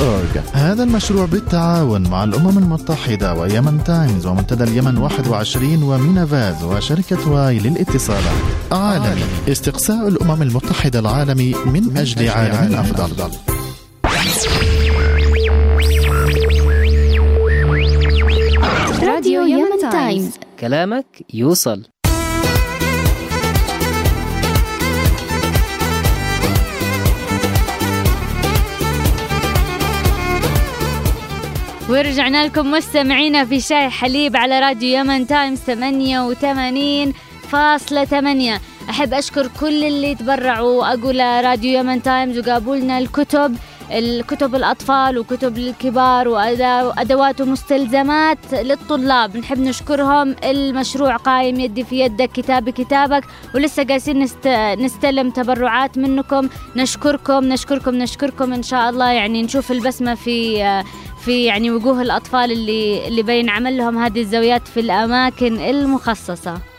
[SPEAKER 10] www.myworld2015.org هذا المشروع بالتعاون مع الأمم المتحدة ويمن تايمز ومنتدى اليمن 21 ومينافاز وشركة Y للاتصالات عالمي. استقصاء الأمم المتحدة العالمي من أجل عالم أفضل.
[SPEAKER 11] راديو يمن تايمز.
[SPEAKER 13] كلامك يوصل.
[SPEAKER 4] ورجعنا لكم مستمعينا في شاي حليب على راديو يمن تايمز 88.8 أحب أشكر كل اللي تبرعوا. أقول راديو يمن تايمز وجابوا لنا الكتب الكتب الأطفال وكتب للكبار وأدوات ومستلزمات للطلاب. نحب نشكرهم. المشروع قايم يدي في يدك كتاب كتابك. ولسه قاعدين نست... نستلم تبرعات منكم. نشكركم نشكركم نشكركم. إن شاء الله يعني نشوف البسمة في في يعني وجوه الأطفال اللي اللي بينعمل لهم هذه الزاويات في الأماكن المخصصة.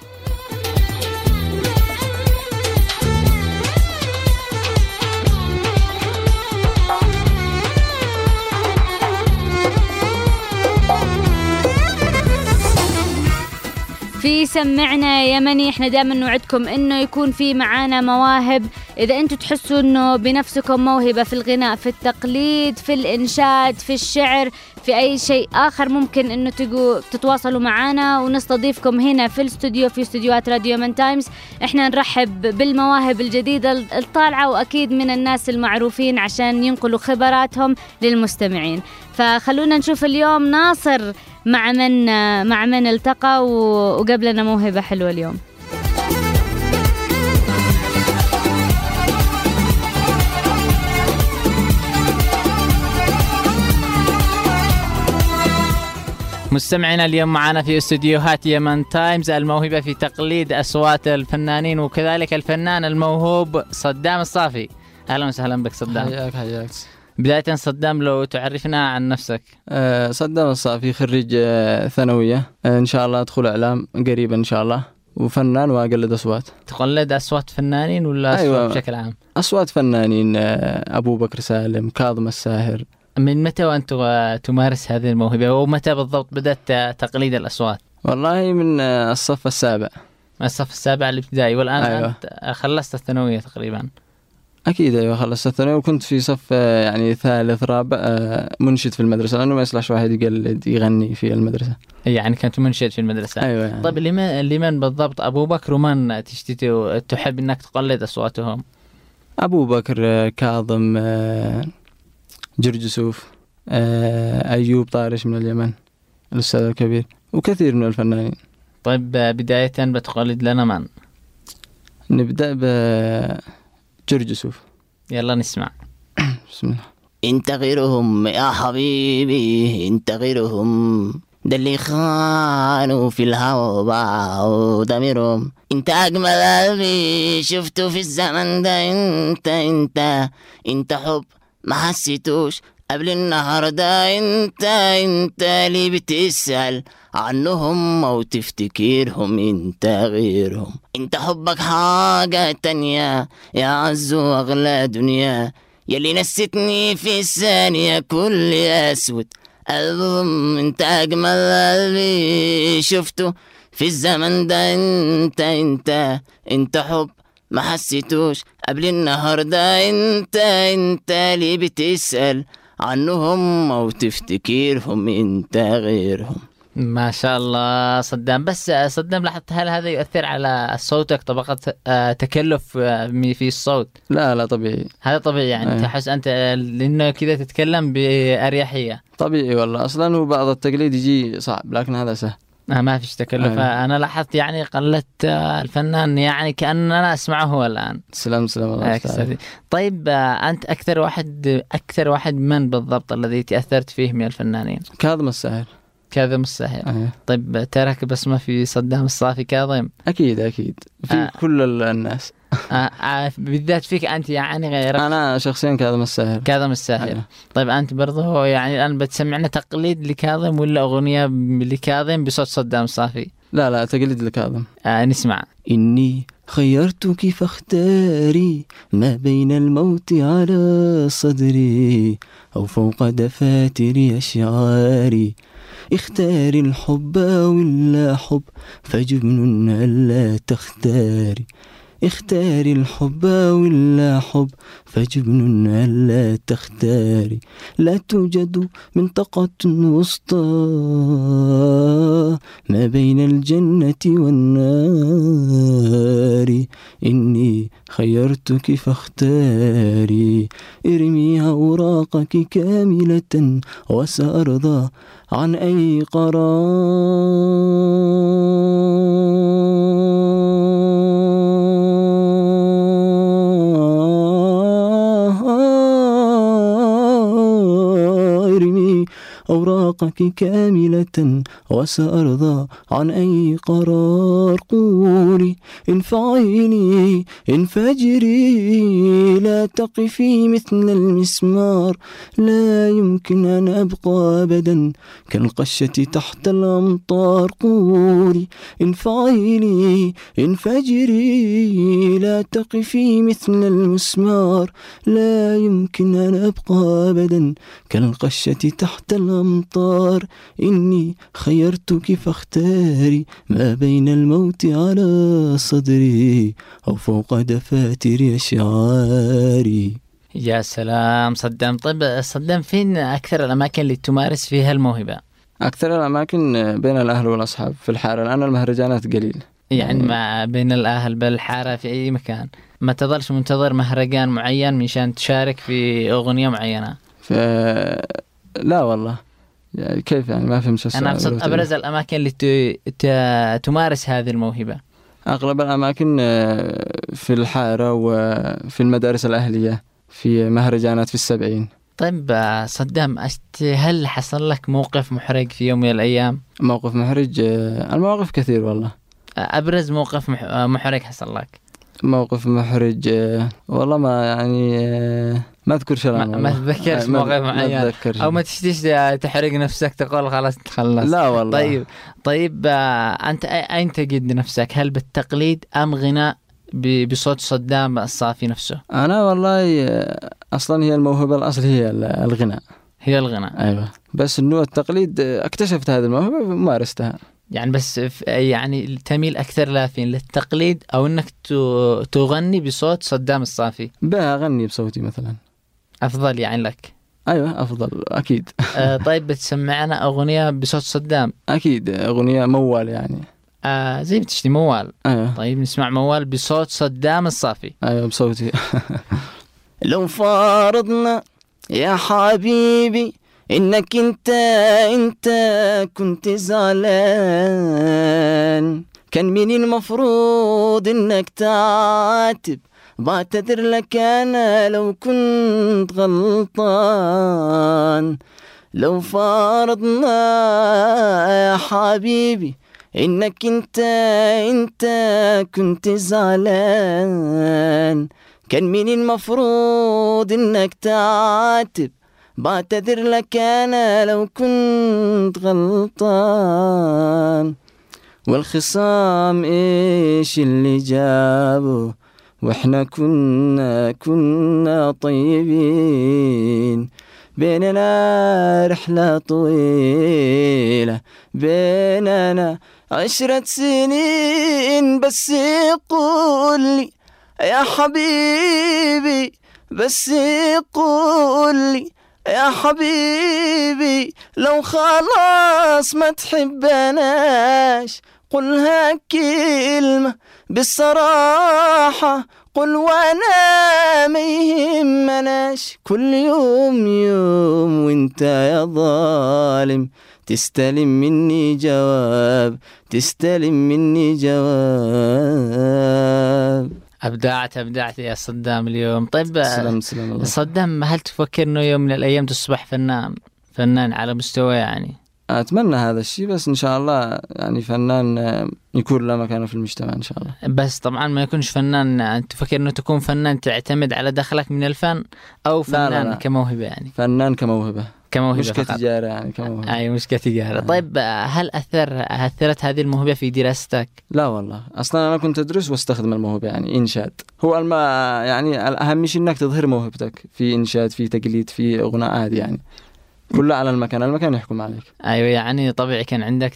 [SPEAKER 4] في سمعنا يمني إحنا دائما نوعدكم إنه يكون في معانا مواهب. إذا أنتم تحسوا إنه بنفسكم موهبة في الغناء في التقليد في الإنشاد في الشعر في أي شيء آخر ممكن إنه تجوا تتواصلوا معنا ونستضيفكم هنا في الاستوديو في استديوهات راديو من تايمز. إحنا نرحب بالمواهب الجديدة الطالعة وأكيد من الناس المعروفين عشان ينقلوا خبراتهم للمستمعين. فخلونا نشوف اليوم ناصر مع من مع من التقى وقبلنا موهبة حلوة اليوم.
[SPEAKER 14] مستمعينا اليوم معنا في استديوهات يمن تايمز الموهبة في تقليد أصوات الفنانين وكذلك الفنان الموهوب صدام الصافي. أهلا وسهلا بك صدام.
[SPEAKER 15] حياك حياك.
[SPEAKER 14] بداية صدام لو تعرفنا عن نفسك.
[SPEAKER 15] أه صدام الصافي خريج أه ثانوية. أه إن شاء الله أدخل إعلام قريبا إن شاء الله. وفنان وأقلد أصوات.
[SPEAKER 14] تقلد أصوات فنانين ولا أصوات
[SPEAKER 15] أيوة.
[SPEAKER 14] بشكل عام؟
[SPEAKER 15] أصوات فنانين أبو بكر سالم كاظم الساهر.
[SPEAKER 14] من متى وأنت تمارس هذه الموهبة؟ ومتى بالضبط بدأت تقليد الأصوات؟
[SPEAKER 15] والله من الصف السابع.
[SPEAKER 14] الصف السابع الابتدائي والآن
[SPEAKER 15] أيوة.
[SPEAKER 14] خلصت الثانوية تقريبا.
[SPEAKER 15] أكيد أيوة خلصت الثانوية وكنت في صف أه يعني ثالث رابع أه منشد في المدرسة لأنه ما يصلحش واحد يقلد يغني في المدرسة.
[SPEAKER 14] يعني كنت منشد في المدرسة.
[SPEAKER 15] أيوة يعني.
[SPEAKER 14] طيب لمن لمن بالضبط؟ أبو بكر ومن تشتي تحب أنك تقلد أصواتهم؟
[SPEAKER 15] أبو بكر آه، كاظم آه، جرجسوف آه، أيوب طارش من اليمن الأستاذ الكبير وكثير من الفنانين.
[SPEAKER 14] طيب آه، بداية بتقلد لنا من؟
[SPEAKER 15] نبدأ بجرجسوف
[SPEAKER 14] يلا نسمع.
[SPEAKER 15] بسم الله.
[SPEAKER 16] انت غيرهم يا حبيبي انت غيرهم ده اللي خانوا في الهوى باعوا ضميرهم انت أجمل قلبي شفته في الزمن ده انت انت انت حب ما حسيتوش. قبل النهاردة انت انت اللي بتسأل. عنهم أو تفتكرهم انت غيرهم. انت حبك حاجة تانية يا عز وأغلى دنيا. يلي نستني في الثانية كل أسود. ألبوم انت أجمل قلبي شفته في الزمن ده. انت انت انت حب ما حسيتوش. قبل النهاردة انت انت اللي بتسأل عنهم أو تفتكرهم انت غيرهم.
[SPEAKER 14] ما شاء الله صدام. بس آه، صدام لاحظت هل هذا يؤثر على صوتك طبقة آه، تكلف آه، في الصوت؟
[SPEAKER 15] لا لا طبيعي.
[SPEAKER 14] هذا طبيعي يعني.
[SPEAKER 15] أيه.
[SPEAKER 14] تحس أنت لأنه كذا تتكلم بأريحية.
[SPEAKER 15] طبيعي والله. أصلا هو بعض التقليد يجي صعب لكن هذا سهل.
[SPEAKER 14] آه ما فيش تكلف.
[SPEAKER 15] أيه.
[SPEAKER 14] أنا لاحظت يعني قلت آه، الفنان يعني كأن أنا أسمعه هو الآن.
[SPEAKER 15] سلام سلام الله
[SPEAKER 14] أكثر.
[SPEAKER 15] يستعين.
[SPEAKER 14] طيب أنت أكثر واحد أكثر واحد من بالضبط الذي تأثرت فيه من الفنانين؟
[SPEAKER 15] كاظم الساهر
[SPEAKER 14] كاظم الساهر
[SPEAKER 15] أيه.
[SPEAKER 14] طيب ترك بسمة في صدام الصافي كاظم
[SPEAKER 15] أكيد أكيد. في
[SPEAKER 14] آه.
[SPEAKER 15] كل ال- الناس.
[SPEAKER 14] آه، آه، بالذات فيك أنت يعني غير
[SPEAKER 15] أنا شخصيا كاظم الساهر
[SPEAKER 14] كاظم الساهر. طيب أنت برضه يعني الآن بتسمعنا تقليد لكاظم ولا أغنية لكاظم بصوت صدام الصافي
[SPEAKER 15] لا لا تقليد لكاظم.
[SPEAKER 14] آه نسمع.
[SPEAKER 16] إني خيرتك فاختاري ما بين الموت على صدري أو فوق دفاتر أشعاري. اختاري الحب ولا حب فجبن ألا تختاري. اختاري الحب ولا حب فجبن ألا تختاري لا توجد منطقة وسطى ما بين الجنة والنار. إني خيرتك فاختاري ارمي أوراقك كاملة وسأرضى عن أي قرار. أوراقك كاملة وسأرضى عن أي قرار قولي انفعيني انفجري. لا تقفي مثل المسمار لا يمكن أن أبقى أبدا كالقشة تحت الأمطار. قولي انفعيني انفجري. لا تقفي مثل المسمار لا يمكن أن أبقى أبدا كالقشة تحت الأمطار. إني خيرتك فاختاري ما بين الموت على صدري أو فوق دفاتر أشعاري
[SPEAKER 14] يا سلام صدام. طيب صدام فين أكثر الأماكن اللي تمارس فيها الموهبة؟
[SPEAKER 15] أكثر الأماكن بين الأهل والأصحاب في الحارة. لأن المهرجانات قليل.
[SPEAKER 14] يعني ما بين الأهل بالحارة في أي مكان. ما تظلش منتظر مهرجان معين مشان تشارك في أغنية معينة؟
[SPEAKER 15] ف... لا والله. يعني كيف يعني؟ ما فهمت السؤال
[SPEAKER 14] أنا أقصد أبرز الأماكن اللي ت... ت... تمارس هذه الموهبة.
[SPEAKER 15] أغلب الأماكن آه، في الحارة وفي المدارس الأهلية في مهرجانات في السبعين.
[SPEAKER 14] طيب آه، صدام أشت... هل حصل لك موقف محرج في يوم من الأيام؟
[SPEAKER 15] موقف محرج آه، المواقف كثير والله.
[SPEAKER 14] أبرز موقف مح... محرج حصل لك؟
[SPEAKER 15] موقف محرج والله ما يعني ما أذكر شيء
[SPEAKER 14] ما, ما تذكرش موقف
[SPEAKER 15] ما
[SPEAKER 14] معين
[SPEAKER 15] أتذكر شيء.
[SPEAKER 14] أو ما تشتيش تحرق نفسك تقول خلاص تخلص
[SPEAKER 15] لا والله.
[SPEAKER 14] طيب طيب آه، أنت أي- أين تجد نفسك؟ هل بالتقليد أم غناء. بصوت صدام الصافي نفسه؟
[SPEAKER 15] أنا والله آه، أصلا هي الموهبة الأصل هي ال- الغناء
[SPEAKER 14] هي الغناء
[SPEAKER 15] أيوة بس إنه التقليد آه، اكتشفت هذه الموهبة ومارستها
[SPEAKER 14] يعني بس يعني تميل أكثر لا فين للتقليد أو أنك ت- تغني بصوت صدام الصافي
[SPEAKER 15] بها أغني بصوتي مثلا
[SPEAKER 14] أفضل يعني لك.
[SPEAKER 15] أيوة أفضل أكيد.
[SPEAKER 14] آه طيب بتسمعنا أغنية بصوت صدام.
[SPEAKER 15] أكيد أغنية موال يعني.
[SPEAKER 14] آه زي ما تشتي موال.
[SPEAKER 15] أيوه.
[SPEAKER 14] طيب نسمع موال بصوت صدام الصافي.
[SPEAKER 15] أيوه بصوتي.
[SPEAKER 16] لو فرضنا يا حبيبي إنك أنت أنت كنت زعلان كان من المفروض إنك تعاتب. بعتذر لك أنا لو كنت غلطان. لو فرضنا يا حبيبي إنك أنت أنت كنت زعلان. كان من المفروض إنك تعاتب. بعتذر لك أنا لو كنت غلطان. والخصام إيش اللي جابه؟ وإحنا كنا كنا طيبين. بيننا رحلة طويلة بيننا عشرة سنين. بس يقول لي يا حبيبي بس يقول لي يا حبيبي لو خلاص ما تحبناش قلها كلمة بالصراحة قل وأنا ما يهمناش كل يوم يوم وإنت يا ظالم تستلم مني جواب تستلم مني جواب.
[SPEAKER 14] أبدعت أبدعت يا صدام اليوم. طيب
[SPEAKER 15] سلام سلام الله
[SPEAKER 14] صدام هل تفكر إنه يوم من الأيام تصبح فنان فنان على مستوى يعني
[SPEAKER 15] أتمنى هذا الشيء بس إن شاء الله يعني فنان آه، يكون له مكانة في المجتمع إن شاء الله.
[SPEAKER 14] بس طبعا ما يكونش فنان تفكر إنه تكون فنان تعتمد على دخلك من الفن أو
[SPEAKER 15] لا،
[SPEAKER 14] فنان
[SPEAKER 15] لا.
[SPEAKER 14] كموهبة يعني؟
[SPEAKER 15] فنان كموهبة.
[SPEAKER 14] كموهبة
[SPEAKER 15] مش. كتجارة يعني كموهبة.
[SPEAKER 14] أي مش كتجارة. طيب آه، هل أثر أثرت هذه الموهبة في دراستك؟
[SPEAKER 15] لا والله. أصلا أنا كنت أدرس وأستخدم الموهبة يعني إنشاد. هو الما يعني الأهم شيء إنك تظهر موهبتك في إنشاد في تقليد في اغناء عادي يعني. كله على المكان المكان يحكم عليك.
[SPEAKER 14] أيوه يعني طبيعي كان عندك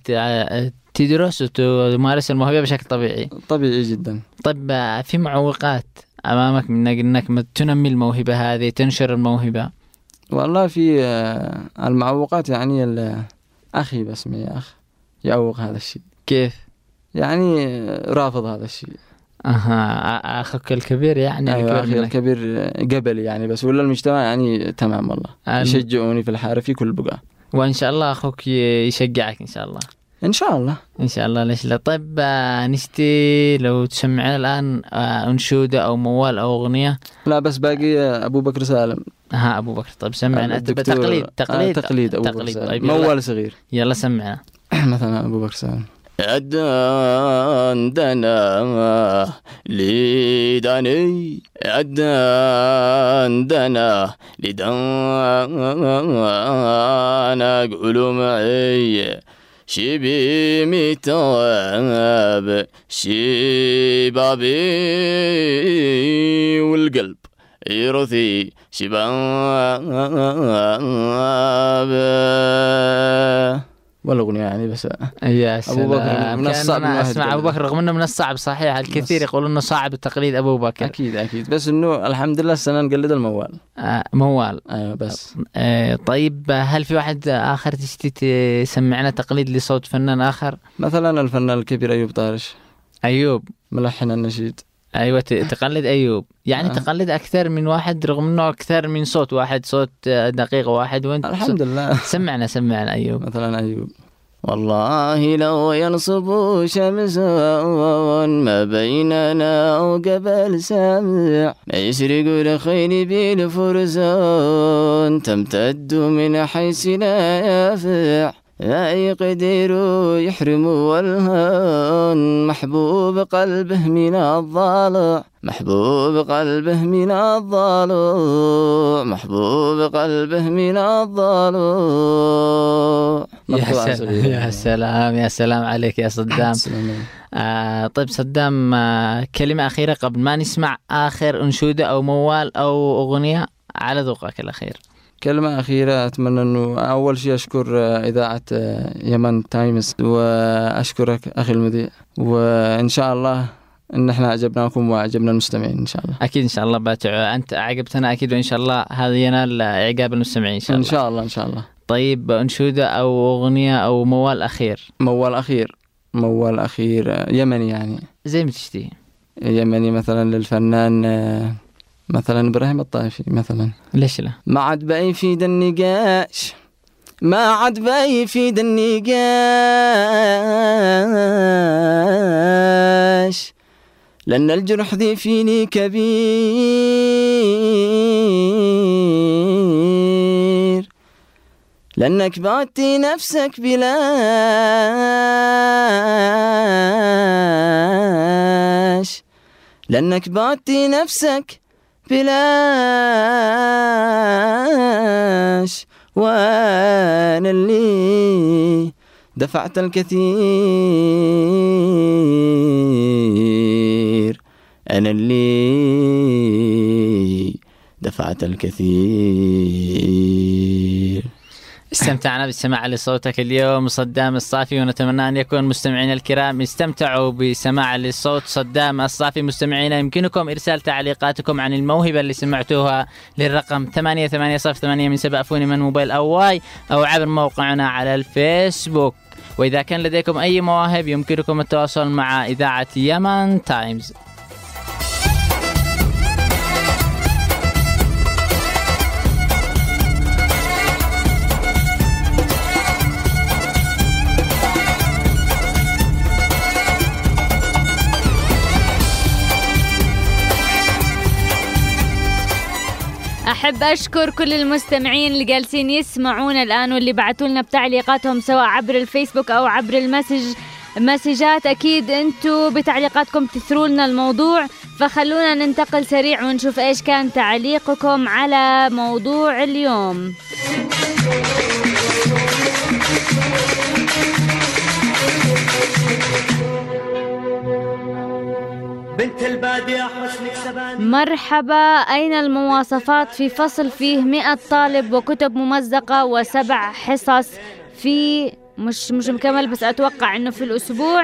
[SPEAKER 14] تدرس وتمارس الموهبة بشكل طبيعي.
[SPEAKER 15] طبيعي جدا.
[SPEAKER 14] طيب في معوقات أمامك من إنك تنمي الموهبة هذه تنشر الموهبة؟
[SPEAKER 15] والله في آه، المعوقات يعني أخي باسمي يا أخ يعوق هذا الشيء.
[SPEAKER 14] كيف؟
[SPEAKER 15] يعني آه، رافض هذا الشيء.
[SPEAKER 14] أها أخوك الكبير يعني
[SPEAKER 15] أيوه
[SPEAKER 14] أخي.
[SPEAKER 15] الكبير آه، قبلي يعني بس ولا المجتمع يعني تمام والله. يشجعوني في الحارة في كل بقعة.
[SPEAKER 14] وإن شاء الله أخوك يشجعك إن شاء الله.
[SPEAKER 15] إن شاء الله.
[SPEAKER 14] إن شاء الله ليش لا؟ طيب آه، نشتي لو تسمعنا الآن آه، أنشودة أو موال أو أغنية.
[SPEAKER 15] لا بس باقي آه، أبو بكر سالم.
[SPEAKER 14] ها أبو بكر. طيب سمعنا
[SPEAKER 15] الدكتور-
[SPEAKER 14] تقليد
[SPEAKER 15] آه،
[SPEAKER 14] تقليد.
[SPEAKER 15] تقليد أبو بكر
[SPEAKER 14] تقليد.
[SPEAKER 15] سالم.
[SPEAKER 14] طيب
[SPEAKER 15] موال صغير.
[SPEAKER 14] يلا سمعنا.
[SPEAKER 15] مثلا أبو بكر سالم.
[SPEAKER 16] عندنا لداني عندنا لدانا قولوا معي شبي متواب شبابي والقلب. يرثي شباب.
[SPEAKER 15] والاغنيه يعني بس
[SPEAKER 14] يا سلام
[SPEAKER 15] أبو بكر من الصعب
[SPEAKER 14] أسمع.
[SPEAKER 15] أبو.
[SPEAKER 14] بكر رغم إنه من الصعب صحيح الكثير يقولون إنه صعب تقليد أبو بكر.
[SPEAKER 15] أكيد أكيد. بس إنه الحمد لله السنة نقلد الموال.
[SPEAKER 14] آه، موال.
[SPEAKER 15] أيوه بس.
[SPEAKER 14] آه، طيب هل في واحد آخر تشتي تسمعنا تقليد لصوت فنان آخر؟
[SPEAKER 15] مثلا الفنان الكبير أيوب طارش.
[SPEAKER 14] أيوب.
[SPEAKER 15] ملحن النشيد.
[SPEAKER 14] أيوه تقلد أيوب. يعني
[SPEAKER 15] آه.
[SPEAKER 14] تقلد أكثر من واحد رغم إنه أكثر من صوت واحد صوت آه، دقيقه واحد. وأنت
[SPEAKER 15] الحمد لله.
[SPEAKER 14] سمعنا سمعنا أيوب.
[SPEAKER 15] مثلا أيوب.
[SPEAKER 16] والله لو ينصب شمس ما بيننا وقبل سامع ما يسرق الخيل بالفرسان تمتد من حيث لا يفع. لا يقدر يحرم والهان. محبوب قلبه من الضالع محبوب قلبه من الضالع محبوب قلبه من الضالع.
[SPEAKER 14] يا سلام يا سلام عليك يا صدام. آه طيب صدام آه كلمة أخيرة قبل ما نسمع آخر أنشودة أو موال أو أغنية على ذوقك الأخير.
[SPEAKER 15] كلمة أخيرة أتمنى أنه أول شيء أشكر آه، إذاعة آه، يمن تايمز وأشكرك أخي المذيع وإن شاء الله إن إحنا أعجبناكم وأعجبنا المستمعين إن شاء الله.
[SPEAKER 14] أكيد إن شاء الله باتع. أنت عجبتنا أكيد وإن شاء الله هذا ينال إعجاب المستمعين إن شاء الله.
[SPEAKER 15] شاء الله إن شاء الله.
[SPEAKER 14] طيب أنشودة أو أغنية أو موال أخير؟
[SPEAKER 15] موال أخير موال أخير آه، يمني يعني.
[SPEAKER 14] زي ما تشتهي.
[SPEAKER 15] يمني مثلا للفنان مثلا إبراهيم الطائفي مثلا.
[SPEAKER 14] ليش لا؟
[SPEAKER 15] ما عاد بقى يفيد النقاش. ما عاد بقى يفيد النقاش. لأن الجرح ذي فيني كبير. لأنك بعدتي نفسك بلاش لأنك بعدتي نفسك بلاش. وأنا اللي دفعت الكثير؟ أنا اللي دفعت الكثير.
[SPEAKER 14] استمتعنا بالسماع لصوتك اليوم صدام الصافي ونتمنى أن يكون مستمعينا الكرام استمتعوا بسماع لصوت صدام الصافي. مستمعينا يمكنكم إرسال تعليقاتكم عن الموهبة اللي سمعتوها للرقم 8808 من سبأفون يمن موبايل أو Y أو عبر موقعنا على الفيسبوك. وإذا كان لديكم أي مواهب يمكنكم التواصل مع إذاعة يمن تايمز
[SPEAKER 4] أحب أشكر كل المستمعين اللي جالسين يسمعونا الآن واللي بعتوا لنا بتعليقاتهم سواء عبر الفيسبوك أو عبر المسج مسجات. أكيد أنتوا بتعليقاتكم تثروا لنا الموضوع فخلونا ننتقل سريع ونشوف إيش كان تعليقكم على موضوع اليوم.
[SPEAKER 17] بنت البادية سبان
[SPEAKER 4] مرحبا. أين المواصفات في فصل فيه مئة طالب وكتب ممزقة وسبع حصص في مش مش مكمل بس أتوقع أنه في الأسبوع.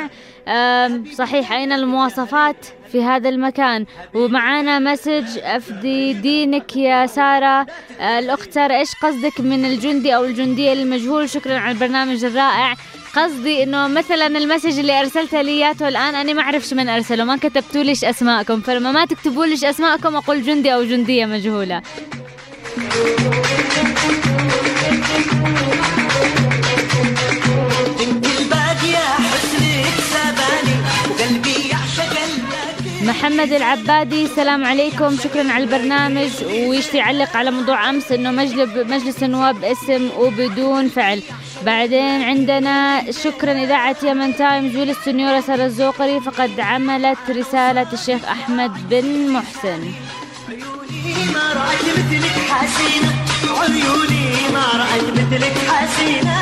[SPEAKER 4] صحيح أين المواصفات في هذا المكان؟ ومعانا مسج أفدي دينك يا سارة. آه، الأخت سارة إيش قصدك من الجندي أو الجندية المجهول؟ شكرا على البرنامج الرائع. قصدي إنه مثلا المسج اللي أرسلته لي إياته الآن أنا ما أعرفش من أرسله ما كتبتوا ليش أسماءكم. فلما ما تكتبوا ليش أسماءكم أقول جندي
[SPEAKER 17] أو جندية مجهولة.
[SPEAKER 4] محمد العبادي السلام عليكم. شكرا على البرنامج. ويشتي يعلق على موضوع أمس إنه مجلس مجلس النواب اسم وبدون فعل. بعدين عندنا شكرا إذاعة يمن تايمز وللسنيوره سارة الزوقري. فقد عملت رسالة الشيخ أحمد بن محسن.
[SPEAKER 17] ما رأيت مثلك حسينة عيوني ما رأيت مثلك حسينة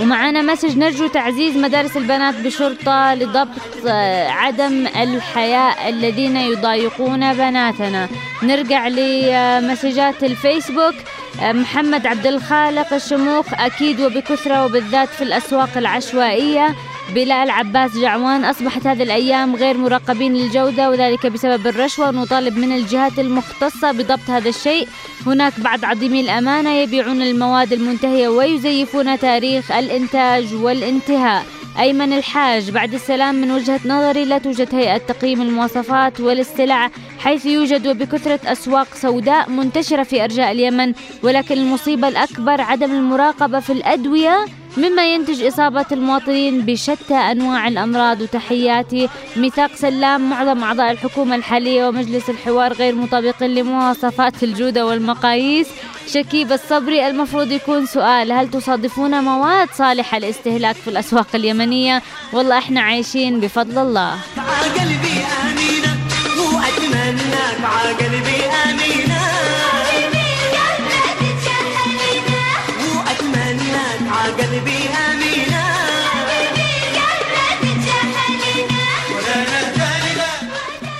[SPEAKER 4] ومعانا message نرجو تعزيز مدارس البنات بشرطة لضبط آه، عدم الحياء الذين يضايقون بناتنا. نرجع لمسجات الفيسبوك. آه، محمد عبد الخالق الشموخ أكيد وبكثرة وبالذات في الأسواق العشوائية. بلال عباس جعوان أصبحت هذه الأيام غير مراقبين للجودة وذلك بسبب الرشوة ونطالب من الجهات المختصة بضبط هذا الشيء. هناك بعض عديمي الأمانة يبيعون المواد المنتهية ويزيفون تاريخ الإنتاج والانتهاء. أيمن الحاج بعد السلام من وجهة نظري لا توجد هيئة تقييم المواصفات والاستلع حيث يوجد وبكثرة أسواق سوداء منتشرة في أرجاء اليمن ولكن المصيبة الأكبر عدم المراقبة في الأدوية مما ينتج إصابة المواطنين بشتى أنواع الأمراض وتحياتي ميثاق سلام معظم أعضاء الحكومة الحالية ومجلس الحوار غير مطابقين لمواصفات الجودة والمقاييس. شكيب الصبري المفروض يكون سؤال هل تصادفون مواد صالحة للاستهلاك في الأسواق اليمنية؟ والله إحنا عايشين بفضل الله.
[SPEAKER 17] عقلبي أمينة وأتمناك عقلبي أمينة.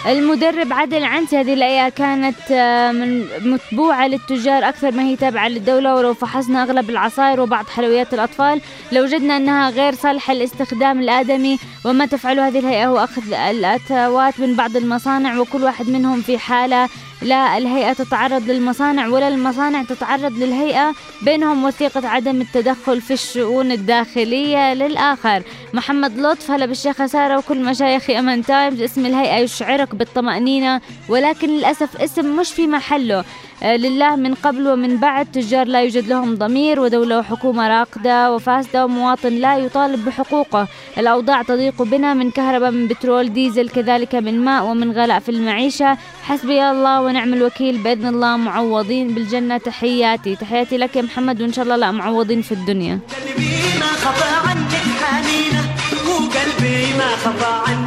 [SPEAKER 4] المدرب عادل عنسي هذه الآية كانت آه، من متبوعة للتجار أكثر ما هي تابعة للدولة ولو فحصنا أغلب العصائر وبعض حلويات الأطفال لوجدنا أنها غير صالحة للاستخدام الآدمي وما تفعله هذه الهيئة هو أخذ الأتوات من بعض المصانع وكل واحد منهم في حالة لا الهيئة تتعرض للمصانع ولا المصانع تتعرض للهيئة بينهم وثيقة عدم التدخل في الشؤون الداخلية للآخر. محمد لطف هلا بالشيخة سارة وكل مشايخ يمن تايمز. اسم الهيئة يشعرك بالطمأنينة ولكن للأسف اسم مش في محله. لله من قبل ومن بعد تجار لا يوجد لهم ضمير ودولة وحكومة راقدة وفاسدة ومواطن لا يطالب بحقوقه. الأوضاع تضيق بنا من كهرباء من بترول ديزل كذلك من ماء ومن غلاء في المعيشة. حسبي الله ونعم الوكيل بإذن الله معوضين بالجنة. تحياتي تحياتي لك يا محمد وإن شاء الله لا معوضين في الدنيا.
[SPEAKER 17] قلبي ما خفى عنك حنينة وقلبي ما خفى عنك.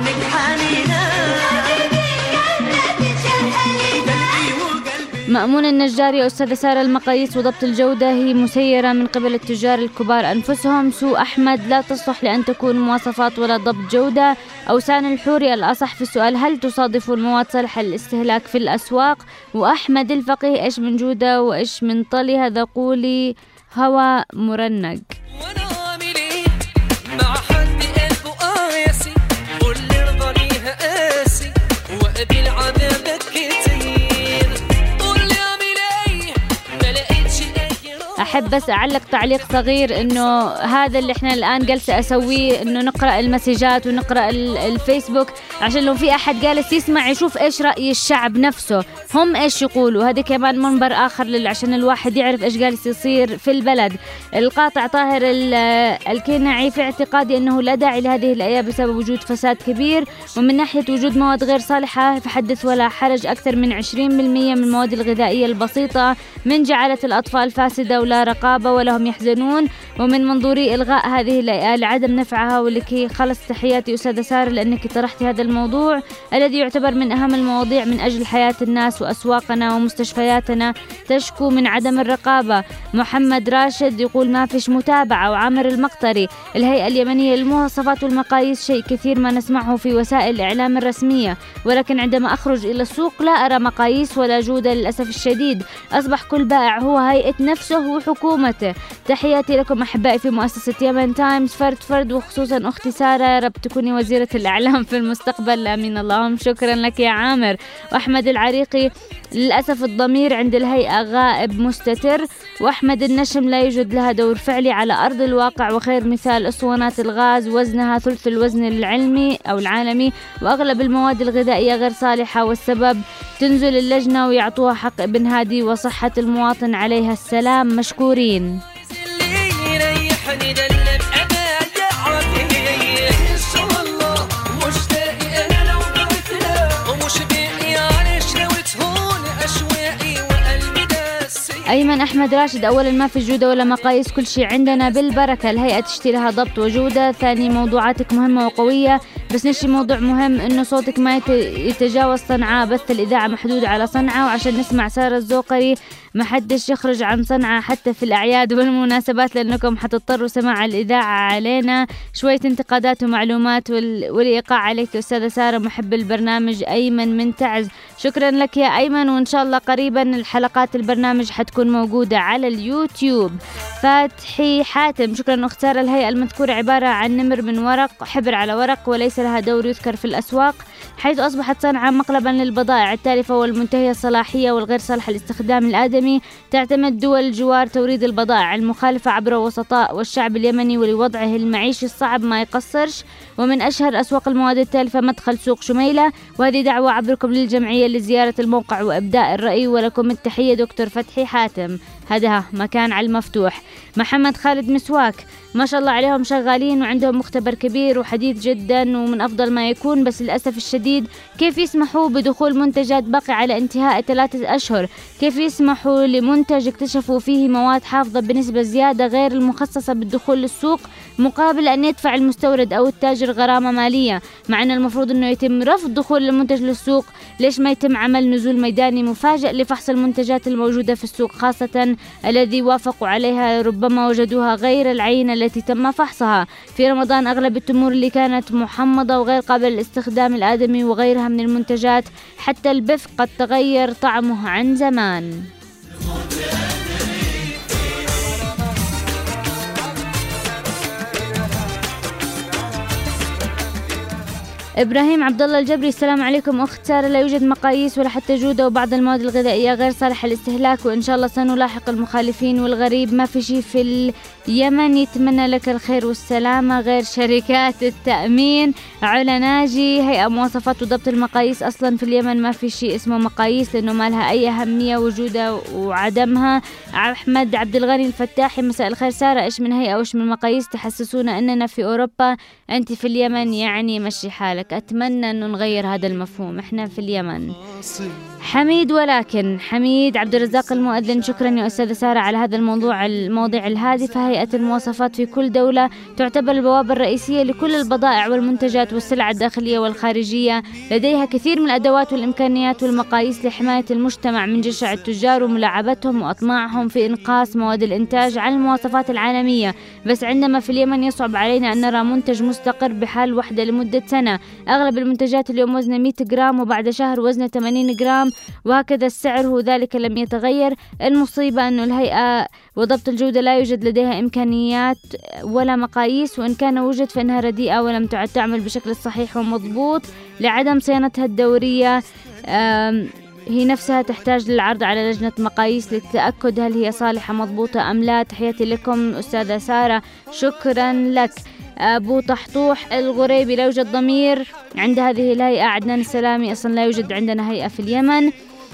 [SPEAKER 4] مأمون النجاري أستاذة سارة المقاييس وضبط الجودة هي مسيرة من قبل التجار الكبار أنفسهم. سوء أحمد لا تصلح لأن تكون مواصفات ولا ضبط جودة. أوسان الحوري الأصح في السؤال هل تصادف المواد صالحة للاستهلاك في الأسواق؟ وأحمد الفقيه إيش من جودة وإيش من طلي؟ هذا قولي هوا مرنق.
[SPEAKER 3] اي
[SPEAKER 4] أحب بس أعلق تعليق صغير إنه هذا اللي إحنا الآن جالسة أسويه إنه نقرأ المسجات ونقرأ ال- الفيسبوك عشان لو في أحد جالس يسمع يشوف إيش رأي الشعب نفسه. هم إيش يقولوا؟ هذا كمان منبر لل- عشان الواحد يعرف إيش جالس يصير في البلد. القاطع طاهر ال- الكنعي في اعتقادي أنه لا داعي لهذه الآية بسبب وجود فساد كبير. ومن ناحية وجود مواد غير صالحة فحدث ولا حرج أكثر من 20% من المواد الغذائية البسيطة من جعلت الأطفال فاسدة ولا رقابة ولهم يحزنون. ومن منظوري إلغاء هذه الآية لعدم نفعها ولكي خلص تحياتي أستاذة سارة لأنك طرحتي هذا الموضوع الذي يعتبر من أهم المواضيع من أجل حياة الناس وأسواقنا ومستشفياتنا. تشكو من عدم الرقابة. محمد راشد يقول ما فيش متابعة. وعامر المقطري الهيئة اليمنية للمواصفات والمقاييس شيء كثير ما نسمعه في وسائل الإعلام الرسمية. ولكن عندما أخرج إلى السوق لا أرى مقاييس ولا جودة للأسف الشديد. أصبح كل بائع هو هيئة نفسه وحكومته تحياتي لكم أحبائي في مؤسسة يمن تايمز فرد فرد وخصوصا أختي سارة رب تكوني وزيرة الإعلام في المستقبل. آمين. اللهم شكرا لك يا عامر. وأحمد العريقي للأسف الضمير عند الهيئة غائب مستتر وأحمد النشم لا يوجد لها دور فعلي على أرض الواقع وخير مثال أسطوانات الغاز وزنها ثلث الوزن العلمي أو العالمي وأغلب المواد الغذائية غير صالحة والسبب تنزل اللجنة ويعطوها حق ابن هادي وصحة المواطن عليها السلام. مشكورين. أيمن أحمد راشد أولا ما في جودة ولا مقاييس كل شيء عندنا بالبركة. الهيئة تشتري لها ضبط وجودة ثاني موضوعاتك مهمة وقوية. بس نشي موضوع مهم إنه صوتك ما يت- يتجاوز صنعاء بث الإذاعة محدود على صنعاء وعشان نسمع سارة الزوقري ما حدش يخرج عن صنعاء حتى في الأعياد والمناسبات لأنكم حتضطروا سماع الإذاعة علينا. شوية انتقادات ومعلومات وال... والإيقاع عليك أستاذة سارة محب البرنامج أيمن من تعز. شكرا لك يا أيمن وإن شاء الله قريبا الحلقات البرنامج حتكون موجودة على اليوتيوب. فتحي حاتم شكرا أخت سارة الهيئة المذكورة عبارة عن نمر من ورق حبر على ورق وليس لها دور يذكر في الأسواق حيث أصبحت صنعاء مقلبا للبضائع التالفة والمنتهية الصلاحية والغير صالحة لاستخدام الآدمي. تعتمد دول الجوار توريد البضائع المخالفة عبر وسطاء والشعب اليمني ولوضعه المعيشي الصعب ما يقصرش. ومن أشهر أسواق المواد التالفة مدخل سوق شميلة. وهذه دعوة عبركم للجمعية لزيارة الموقع وإبداء الرأي ولكم التحية دكتور فتحي حاتم. هذا مكان على المفتوح. محمد خالد مسواك ما شاء الله عليهم شغالين وعندهم مختبر كبير وحديث جدا ومن أفضل ما يكون بس للأسف الشديد كيف يسمحوا بدخول منتجات بقي على انتهاء ثلاثة أشهر؟ كيف يسمحوا لمنتج اكتشفوا فيه مواد حافظة بنسبة زيادة غير المخصصة بالدخول للسوق مقابل أن يدفع المستورد أو التاجر غرامة مالية؟ مع أن المفروض أنه يتم رفض دخول المنتج للسوق ليش ما يتم عمل نزول ميداني مفاجئ لفحص المنتجات الموجودة في السوق خاصة الذي وافقوا عليها ربما وجدوها غير العينة التي تم فحصها. في رمضان أغلب التمور اللي كانت محمضة وغير قابلة للاستخدام الآدمي وغيرها من المنتجات حتى البف قد تغير طعمه عن زمان. إبراهيم عبد الله الجبري السلام عليكم. أخت سارة لا يوجد مقاييس ولا حتى جودة وبعض المواد الغذائية غير صالحة للاستهلاك وإن شاء الله سنلاحق المخالفين والغريب. ما في شيء في اليمن يتمنى لك الخير والسلامة غير شركات التأمين. علا ناجي هيئة مواصفات وضبط المقاييس. أصلا في اليمن ما في شيء اسمه مقاييس لأنه ما لها أي أهمية وجودها وعدمها. أحمد عبد الغني الفتاحي مساء الخير سارة. إيش من هيئة وإيش من مقاييس تحسسونا أننا في أوروبا؟ أنت في اليمن يعني مشي حالك. أتمنى انه نغير هذا المفهوم. إحنا في اليمن. حميد ولكن حميد عبد الرزاق المؤذن شكرا يا أستاذة سارة على هذا الموضوع المواضيع الهادفه هيئه المواصفات في كل دولة تعتبر البوابة الرئيسية لكل البضائع والمنتجات والسلع الداخلية والخارجية. لديها كثير من الأدوات والإمكانيات والمقاييس لحماية المجتمع من جشع التجار وملاعبتهم وأطماعهم في إنقاص مواد الإنتاج عن المواصفات العالمية. بس عندما في اليمن يصعب علينا أن نرى منتج مستقر بحال وحدة لمدة سنة أغلب المنتجات اليوم وزنها 100 جرام وبعد شهر وزنها 80 جرام وهكذا السعر هو ذلك لم يتغير. المصيبة أن الهيئة وضبط الجودة لا يوجد لديها إمكانيات ولا مقاييس وإن كان وجد فإنها رديئة ولم تعد تعمل بشكل صحيح ومضبوط. لعدم صيانتها الدورية هي نفسها تحتاج للعرض على لجنة مقاييس للتأكد هل هي صالحة مضبوطة أم لا. تحياتي لكم أستاذة سارة شكرا لك. أبو طحطوح الغريبي لا يوجد ضمير عند هذه الهيئة عدنان السلامي أصلا لا يوجد عندنا هيئة في اليمن.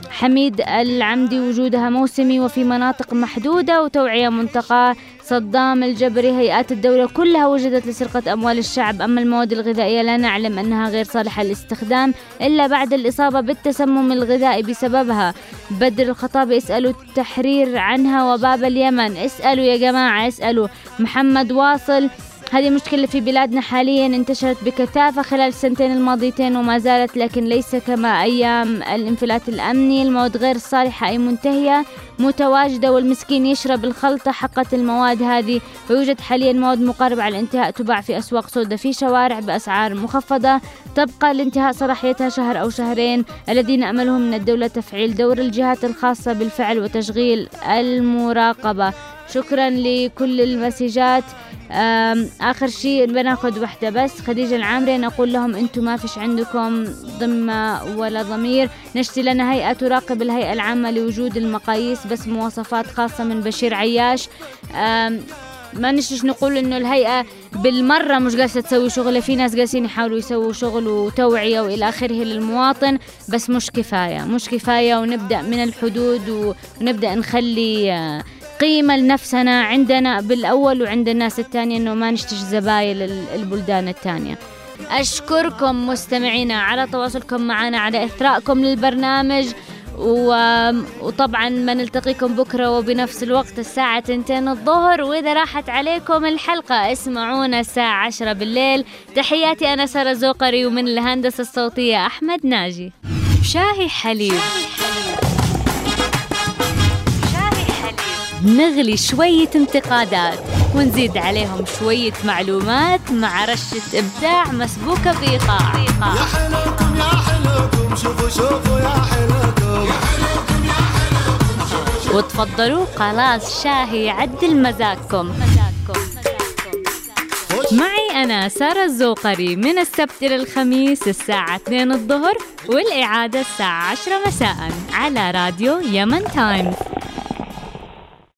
[SPEAKER 4] حميد العمدي وجودها موسمي وفي مناطق محدودة وتوعية منتقاة صدام الجبري هيئات الدولة كلها وجدت لسرقة أموال الشعب. أما المواد الغذائية لا نعلم أنها غير صالحة للاستخدام إلا بعد الإصابة بالتسمم الغذائي بسببها. بدر الخطابي اسألوا التحرير عنها وباب اليمن. اسألوا يا جماعة اسألوا. محمد واصل هذه مشكلة في بلادنا حاليا انتشرت بكثافة خلال السنتين الماضيتين وما زالت لكن ليس كما أيام الانفلات الأمني. المواد غير الصالحة أي منتهية. متواجدة والمسكين يشرب الخلطة حقة المواد هذه. ويوجد حاليا مواد مقاربة على الانتهاء تباع في أسواق سوداء في شوارع بأسعار مخفضة. تبقى لانتهاء صلاحيتها شهر أو شهرين الذين أملهم من الدولة تفعيل دور الجهات الخاصة بالفعل وتشغيل المراقبة. شكرا لكل المسجات. آخر شيء بناخذ واحدة بس. خديجة العامري نقول لهم أنتم ما فيش عندكم ضمة ولا ضمير. نشتي لنا هيئة تراقب الهيئة العامة لوجود المقاييس. بس مواصفات خاصة من بشير عياش. ما نشتش نقول إنه الهيئة بالمرة مش جالسة تسوي شغلة في ناس جالسين يحاولوا يسووا شغل وتوعية وإلى آخره للمواطن بس مش كفاية مش كفاية ونبدأ من الحدود ونبدأ نخلي قيمة لنفسنا عندنا بالأول وعند الناس الثانية إنه ما نشتش زبايل البلدان الثانية. أشكركم مستمعينا على تواصلكم معنا على إثرائكم للبرنامج. وطبعا ما نلتقيكم بكرة وبنفس الوقت الساعة تنتين الظهر. وإذا راحت عليكم الحلقة اسمعونا الساعة عشرة بالليل. تحياتي أنا سارة زوقري ومن الهندسة الصوتية أحمد ناجي. شاهي حليب. نغلي شوية انتقادات ونزيد عليهم شوية معلومات مع رشة إبداع مسبوكة بإيقاع
[SPEAKER 5] يا حلوكم يا حلوكم شوفوا شوفوا يا حلوكم
[SPEAKER 4] وتفضلوا خلاص شاهي عدل مزاجكم. مزاجكم معي أنا سارة الزوقري من السبت إلى الخميس الساعة 2 الظهر والإعادة الساعة 10 مساء على راديو يمن تايمز.